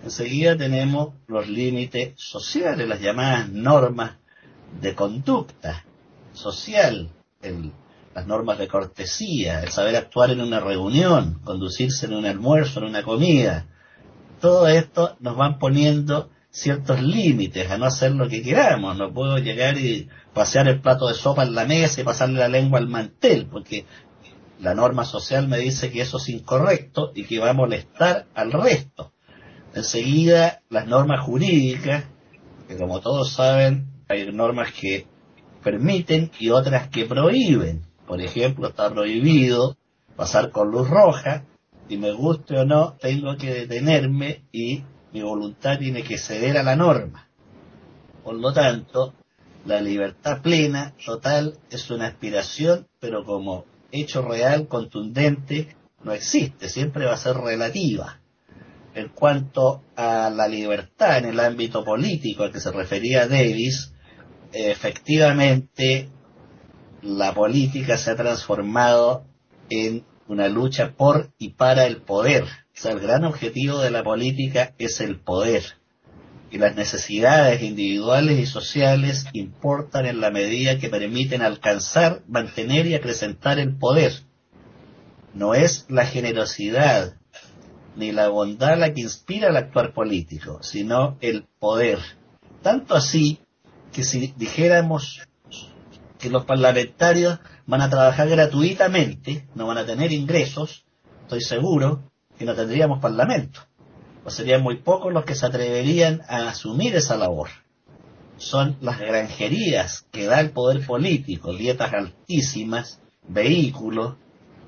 Enseguida tenemos los límites sociales, las llamadas normas de conducta social, el las normas de cortesía, el saber actuar en una reunión, conducirse en un almuerzo, en una comida. Todo esto nos van poniendo ciertos límites a no hacer lo que queramos. No puedo llegar y pasear el plato de sopa en la mesa y pasarle la lengua al mantel, porque la norma social me dice que eso es incorrecto y que va a molestar al resto. Enseguida, las normas jurídicas, que como todos saben, hay normas que permiten y otras que prohíben por ejemplo, está prohibido pasar con luz roja y me guste o no, tengo que detenerme y mi voluntad tiene que ceder a la norma. Por lo tanto, la libertad plena, total, es una aspiración, pero como hecho real, contundente, no existe, siempre va a ser relativa. En cuanto a la libertad en el ámbito político al que se refería Davis, efectivamente la política se ha transformado en una lucha por y para el poder. O sea, el gran objetivo de la política es el poder. Y las necesidades individuales y sociales importan en la medida que permiten alcanzar, mantener y acrecentar el poder. No es la generosidad ni la bondad la que inspira el actuar político, sino el poder. Tanto así que si dijéramos que los parlamentarios van a trabajar gratuitamente, no van a tener ingresos, estoy seguro que no tendríamos parlamento. O serían muy pocos los que se atreverían a asumir esa labor. Son las granjerías que da el poder político, dietas altísimas, vehículos,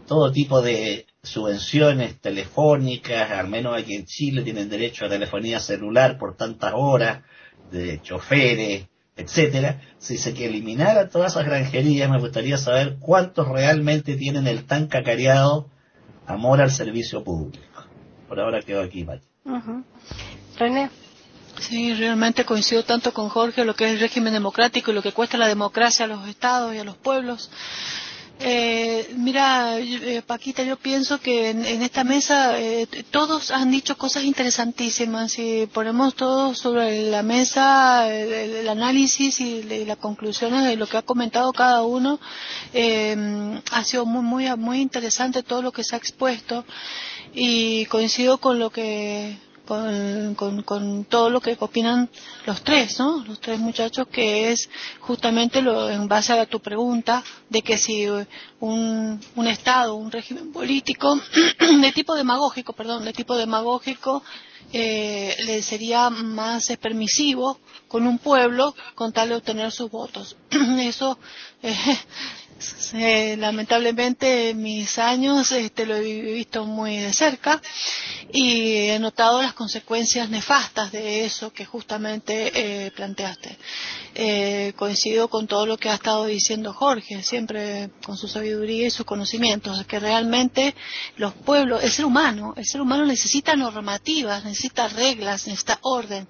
todo tipo de subvenciones telefónicas, al menos aquí en Chile tienen derecho a telefonía celular por tantas horas, de choferes, etcétera, si se que eliminara todas esas granjerías, me gustaría saber cuántos realmente tienen el tan cacareado amor al servicio público. Por ahora quedo aquí, Mati. René. Sí, realmente coincido tanto con Jorge lo que es el régimen democrático y lo que cuesta la democracia a los estados y a los pueblos. Eh, mira, eh, Paquita, yo pienso que en, esta mesa eh, todos han dicho cosas interesantísimas. y ponemos todo sobre la mesa el, análisis y, las conclusiones de lo que ha comentado cada uno, ha sido muy, muy, muy interesante todo lo que se ha expuesto y coincido con lo que con, con, todo lo que opinan los tres, ¿no? Los tres muchachos, que es justamente lo, en base a tu pregunta de que si un, un Estado, un régimen político de tipo demagógico, perdón, de tipo demagógico, eh, le sería más permisivo con un pueblo con tal de obtener sus votos. Eso eh, lamentablemente en mis años este, lo he visto muy de cerca y he notado las consecuencias nefastas de eso que justamente eh, planteaste. Eh, coincido con todo lo que ha estado diciendo Jorge, siempre con su sabiduría y sus conocimientos, que realmente los pueblos, el ser humano, el ser humano necesita normativas, necesita reglas, necesita orden.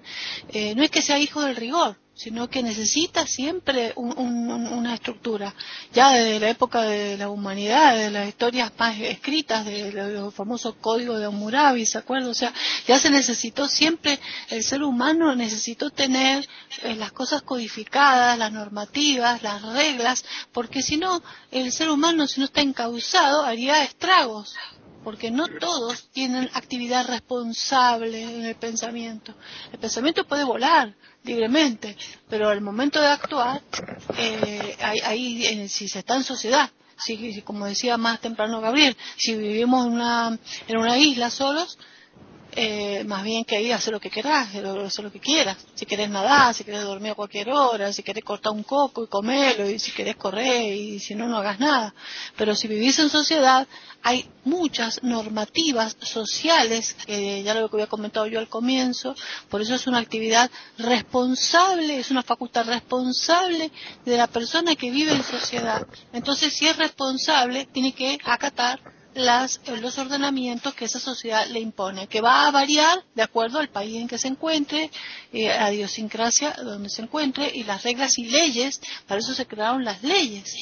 Eh, no es que sea hijo del rigor, sino que necesita siempre una estructura. Ya desde la época de la humanidad, de las historias más escritas, de los famosos códigos de Hammurabi, ¿se acuerdan? O sea, ya se necesitó siempre, el ser humano necesitó tener eh, las cosas codificadas, las normativas, las reglas, porque si no, el ser humano, si no está encauzado, haría estragos porque no todos tienen actividad responsable en el pensamiento. El pensamiento puede volar libremente, pero al momento de actuar, eh, ahí, si se está en sociedad, si, como decía más temprano Gabriel, si vivimos una, en una isla solos, eh, más bien que ahí hacer lo que quieras, hacer lo que quieras. Si querés nadar, si querés dormir a cualquier hora, si querés cortar un coco y comerlo, y si querés correr, y si no, no hagas nada. Pero si vivís en sociedad, hay muchas normativas sociales, que ya lo que había comentado yo al comienzo, por eso es una actividad responsable, es una facultad responsable de la persona que vive en sociedad. Entonces, si es responsable, tiene que acatar las, eh, los ordenamientos que esa sociedad le impone, que va a variar de acuerdo al país en que se encuentre, eh, a la idiosincrasia donde se encuentre y las reglas y leyes, para eso se crearon las leyes.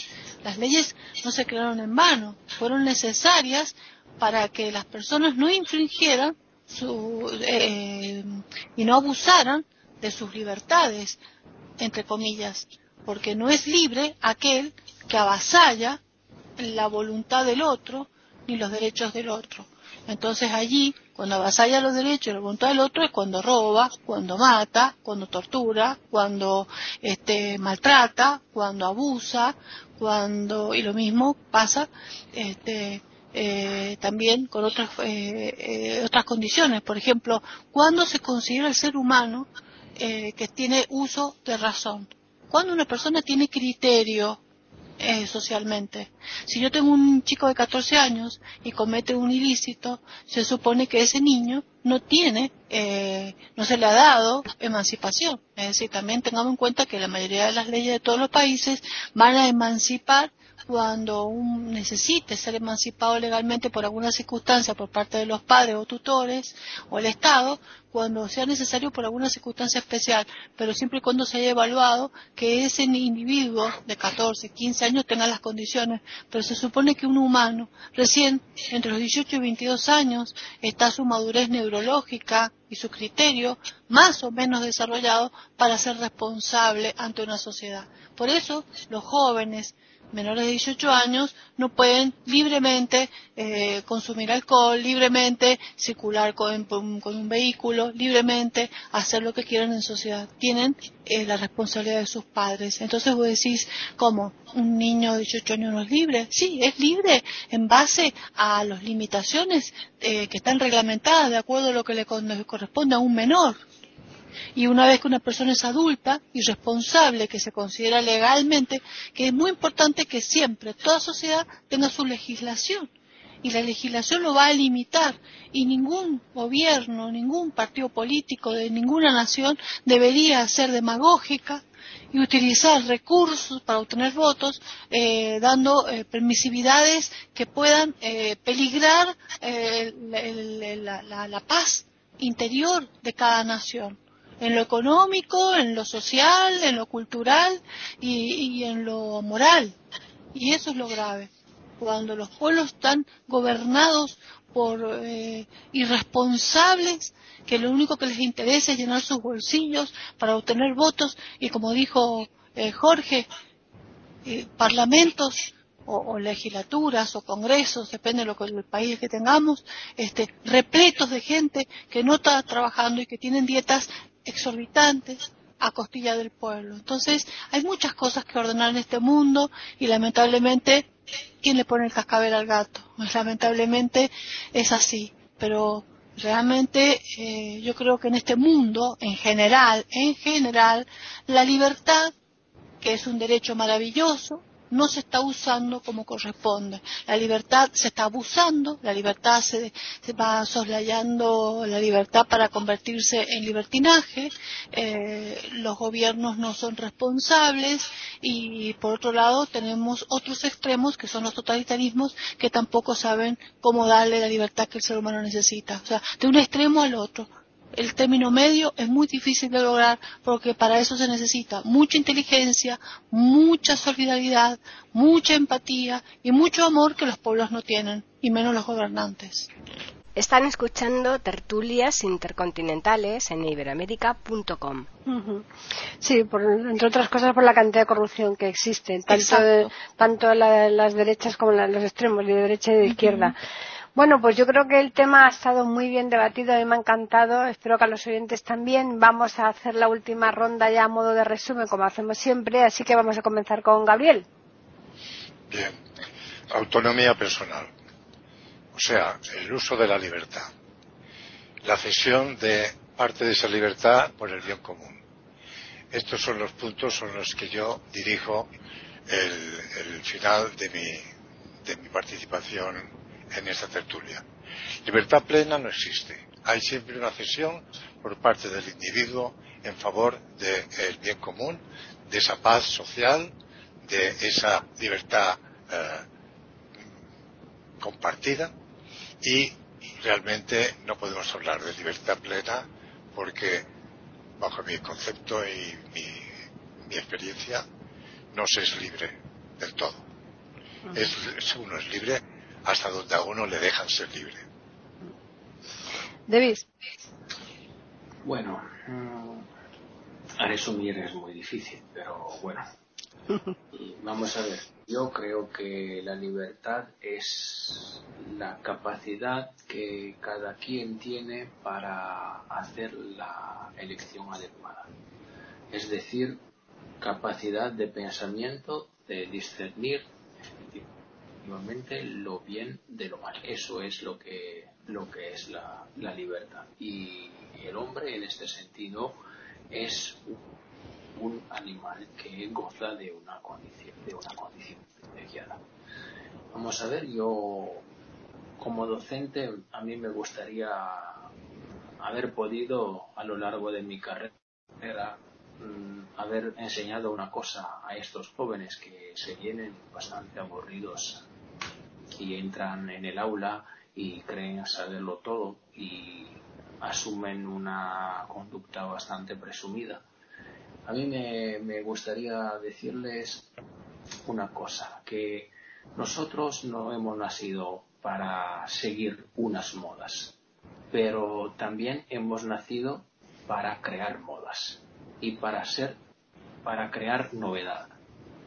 Las leyes no se crearon en vano, fueron necesarias para que las personas no infringieran su, eh, y no abusaran de sus libertades, entre comillas, porque no es libre aquel que avasalla la voluntad del otro ni los derechos del otro. Entonces allí, cuando avasalla los derechos y la voluntad del otro, es cuando roba, cuando mata, cuando tortura, cuando este, maltrata, cuando abusa, cuando y lo mismo pasa este, eh, también con otras eh, eh, otras condiciones. Por ejemplo, cuando se considera el ser humano que tiene uso de razón. Cuando una persona tiene criterio eh, socialmente. Si yo tengo un chico de 14 años y comete un ilícito, se supone que ese niño no tiene, eh, no se le ha dado emancipación. Es decir, también tengamos en cuenta que la mayoría de las leyes de todos los países van a emancipar cuando un necesite ser emancipado legalmente por alguna circunstancia por parte de los padres o tutores o el Estado, cuando sea necesario por alguna circunstancia especial, pero siempre y cuando se haya evaluado que ese individuo de 14, 15 años tenga las condiciones, pero se supone que un humano recién entre los 18 y 22 años está su madurez neurológica y su criterio más o menos desarrollado para ser responsable ante una sociedad. Por eso los jóvenes menores de 18 años no pueden libremente eh, consumir alcohol, libremente circular con, un vehículo, libremente hacer lo que quieran en sociedad. Tienen eh, la responsabilidad de sus padres. Entonces vos decís, ¿cómo? ¿Un niño de 18 años no es libre? Sí, es libre en base a las limitaciones eh, que están reglamentadas de acuerdo a lo que le corresponde a un menor. Y una vez que una persona es adulta y responsable, que se considera legalmente, que es muy importante que siempre toda sociedad tenga su legislación. Y la legislación lo va a limitar y ningún gobierno, ningún partido político de ninguna nación debería ser demagógica y utilizar recursos para obtener votos, eh, dando eh, permisividades que puedan eh, peligrar la, paz interior de cada nación en lo económico, en lo social, en lo cultural y, en lo moral. Y eso es lo grave. Cuando los pueblos están gobernados por eh, irresponsables que lo único que les interesa es llenar sus bolsillos para obtener votos y como dijo eh, Jorge, eh, parlamentos o, legislaturas o congresos, depende de lo que el país que tengamos, este, repletos de gente que no está trabajando y que tienen dietas exorbitantes a costilla del pueblo. Entonces, hay muchas cosas que ordenar en este mundo y lamentablemente, ¿quién le pone el cascabel al gato? Lamentablemente es así, pero realmente eh, yo creo que en este mundo, en general, en general, la libertad, que es un derecho maravilloso, no se está usando como corresponde. La libertad se está abusando, la libertad se, va soslayando la libertad para convertirse en libertinaje, eh, los gobiernos no son responsables y por otro lado tenemos otros extremos que son los totalitarismos que tampoco saben cómo darle la libertad que el ser humano necesita. O sea, de un extremo al otro el término medio es muy difícil de lograr porque para eso se necesita mucha inteligencia, mucha solidaridad, mucha empatía y mucho amor que los pueblos no tienen, y menos los gobernantes. Están escuchando tertulias intercontinentales en iberoamérica.com. Sí, entre otras cosas por la cantidad de corrupción que existe, tanto, tanto las derechas como los extremos, de derecha y de izquierda. Bueno, pues yo creo que el tema ha estado muy bien debatido, a mí me ha encantado, espero que a los oyentes también. Vamos a hacer la última ronda ya a modo de resumen, como hacemos siempre, así que vamos a comenzar con Gabriel. Bien, autonomía personal, o sea, el uso de la libertad, la cesión de parte de esa libertad por el bien común. Estos son los puntos sobre los que yo dirijo el, final de mi, de mi participación en esta tertulia. Libertad plena no existe. Hay siempre una cesión por parte del individuo en favor del bien común, de esa paz social, de esa libertad eh, compartida y realmente no podemos hablar de libertad plena porque bajo mi concepto y mi, experiencia no se es libre del todo. Es, uno es libre hasta donde a uno le dejan ser libre. Davis. Bueno, a resumir es muy difícil, pero bueno. Vamos a ver, yo creo que la libertad es la capacidad que cada quien tiene para hacer la elección adecuada. Es decir, capacidad de pensamiento, de discernir efectivamente lo bien de lo mal. Eso es lo que, lo que es la, la libertad. Y el hombre en este sentido es un animal que goza de una condición, de una condición privilegiada. Vamos a ver, yo como docente a mí me gustaría haber podido a lo largo de mi carrera mm, haber enseñado una cosa a estos jóvenes que se vienen bastante aburridos y entran en el aula y creen saberlo todo y asumen una conducta bastante presumida a mí me, gustaría decirles una cosa, que nosotros no hemos nacido para seguir unas modas, pero también hemos nacido para crear modas y para ser, para crear novedad,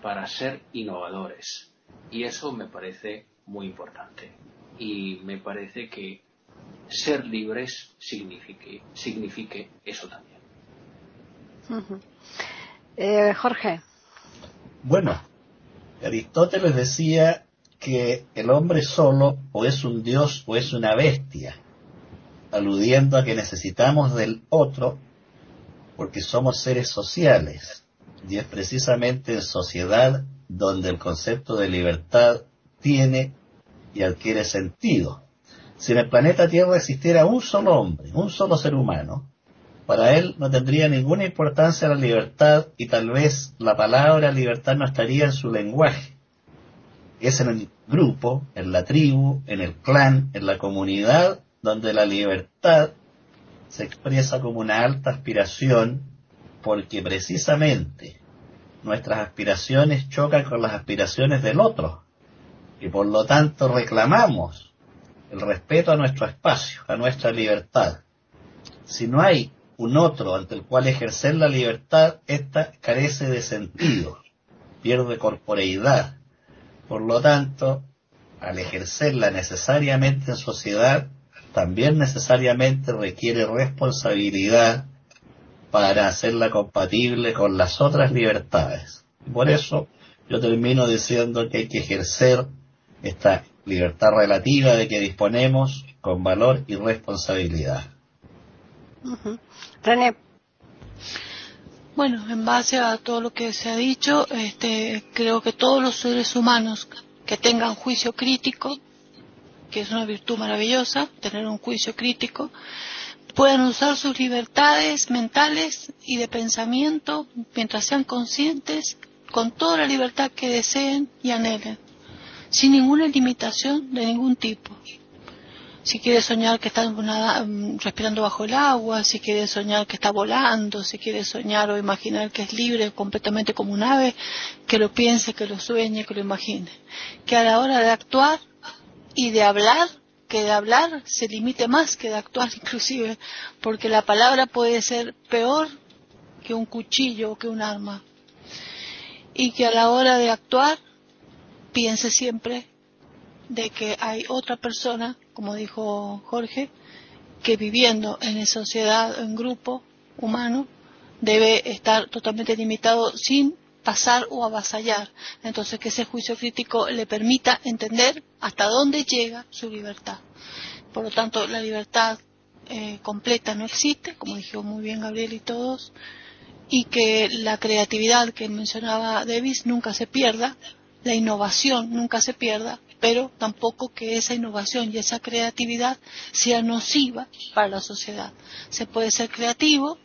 para ser innovadores. Y eso me parece muy importante. Y me parece que ser libres signifique, signifique eso también. Eh, Jorge. Bueno, Aristóteles decía que el hombre solo o es un dios o es una bestia, aludiendo a que necesitamos del otro porque somos seres sociales y es precisamente en sociedad donde el concepto de libertad tiene y adquiere sentido. Si en el planeta Tierra existiera un solo hombre, un solo ser humano, para él no tendría ninguna importancia la libertad y tal vez la palabra libertad no estaría en su lenguaje. Es en el grupo, en la tribu, en el clan, en la comunidad, donde la libertad se expresa como una alta aspiración porque precisamente nuestras aspiraciones chocan con las aspiraciones del otro y por lo tanto reclamamos el respeto a nuestro espacio, a nuestra libertad. Si no hay un otro ante el cual ejercer la libertad, ésta carece de sentido, pierde corporeidad. Por lo tanto, al ejercerla necesariamente en sociedad, también necesariamente requiere responsabilidad para hacerla compatible con las otras libertades. Por eso yo termino diciendo que hay que ejercer esta libertad relativa de que disponemos con valor y responsabilidad. René. Bueno, en base a todo lo que se ha dicho, este, creo que todos los seres humanos que tengan juicio crítico, que es una virtud maravillosa, tener un juicio crítico, puedan usar sus libertades mentales y de pensamiento mientras sean conscientes con toda la libertad que deseen y anhelen, sin ninguna limitación de ningún tipo si quiere soñar que está mm, respirando bajo el agua, si quiere soñar que está volando, si quiere soñar o imaginar que es libre completamente como un ave, que lo piense, que lo sueñe, que lo imagine. Que a la hora de actuar y de hablar, que de hablar se limite más que de actuar inclusive, porque la palabra puede ser peor que un cuchillo o que un arma. Y que a la hora de actuar piense siempre de que hay otra persona, como dijo Jorge, que viviendo en sociedad, en grupo humano, debe estar totalmente limitado sin pasar o avasallar. Entonces, que ese juicio crítico le permita entender hasta dónde llega su libertad. Por lo tanto, la libertad eh, completa no existe, como dijo muy bien Gabriel y todos, y que la creatividad que mencionaba Davis nunca se pierda, la innovación nunca se pierda, pero tampoco que esa innovación y esa creatividad sea nociva para la sociedad. Se puede ser creativo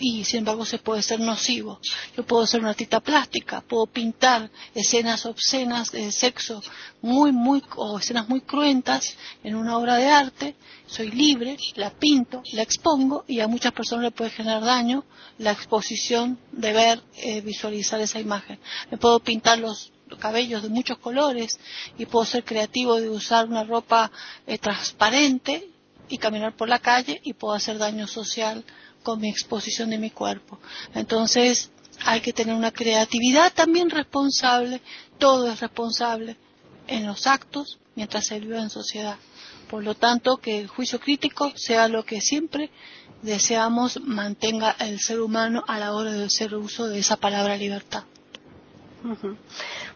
y sin embargo se puede ser nocivo. Yo puedo ser una artista plástica, puedo pintar escenas obscenas de sexo muy, muy, o escenas muy cruentas en una obra de arte, soy libre, la pinto, la expongo y a muchas personas le puede generar daño la exposición de ver, eh, visualizar esa imagen. Me puedo pintar los cabellos de muchos colores y puedo ser creativo de usar una ropa eh, transparente y caminar por la calle y puedo hacer daño social con mi exposición de mi cuerpo. Entonces hay que tener una creatividad también responsable, todo es responsable en los actos mientras se vive en sociedad. Por lo tanto, que el juicio crítico sea lo que siempre deseamos mantenga el ser humano a la hora de hacer uso de esa palabra libertad.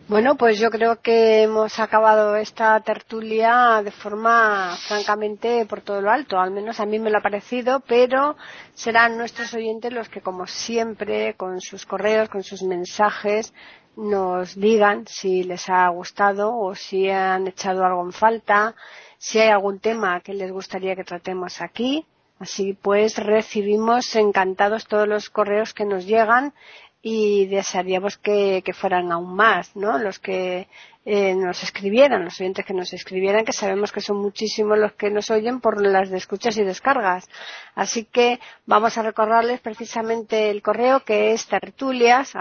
Bueno, pues yo creo que hemos acabado esta tertulia de forma francamente por todo lo alto, al menos a mí me lo ha parecido, pero serán nuestros oyentes los que, como siempre, con sus correos, con sus mensajes, nos digan si les ha gustado o si han echado algo en falta, si hay algún tema que les gustaría que tratemos aquí. Así pues, recibimos encantados todos los correos que nos llegan y desearíamos que, fueran aún más, ¿no? Los que eh, nos escribieran, los oyentes que nos escribieran, que sabemos que son muchísimos los que nos oyen por las de escuchas y descargas. Así que vamos a recordarles precisamente el correo que es tertulias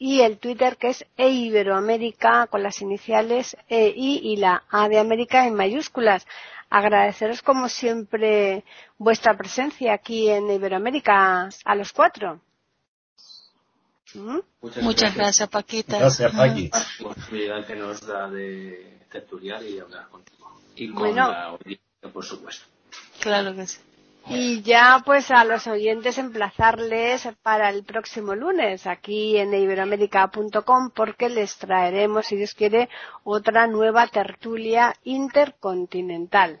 y el Twitter que es eiberoamérica con las iniciales EI y la A de América en mayúsculas agradeceros como siempre vuestra presencia aquí en Iberoamérica a los cuatro. ¿Mm? Muchas, gracias. Paquita. Gracias, Paqui. La oportunidad que nos da de tertuliar y hablar contigo. Y con la audiencia, por supuesto. Claro que sí. Y ya pues a los oyentes emplazarles para el próximo lunes aquí en iberoamérica.com porque les traeremos, si Dios quiere, otra nueva tertulia intercontinental.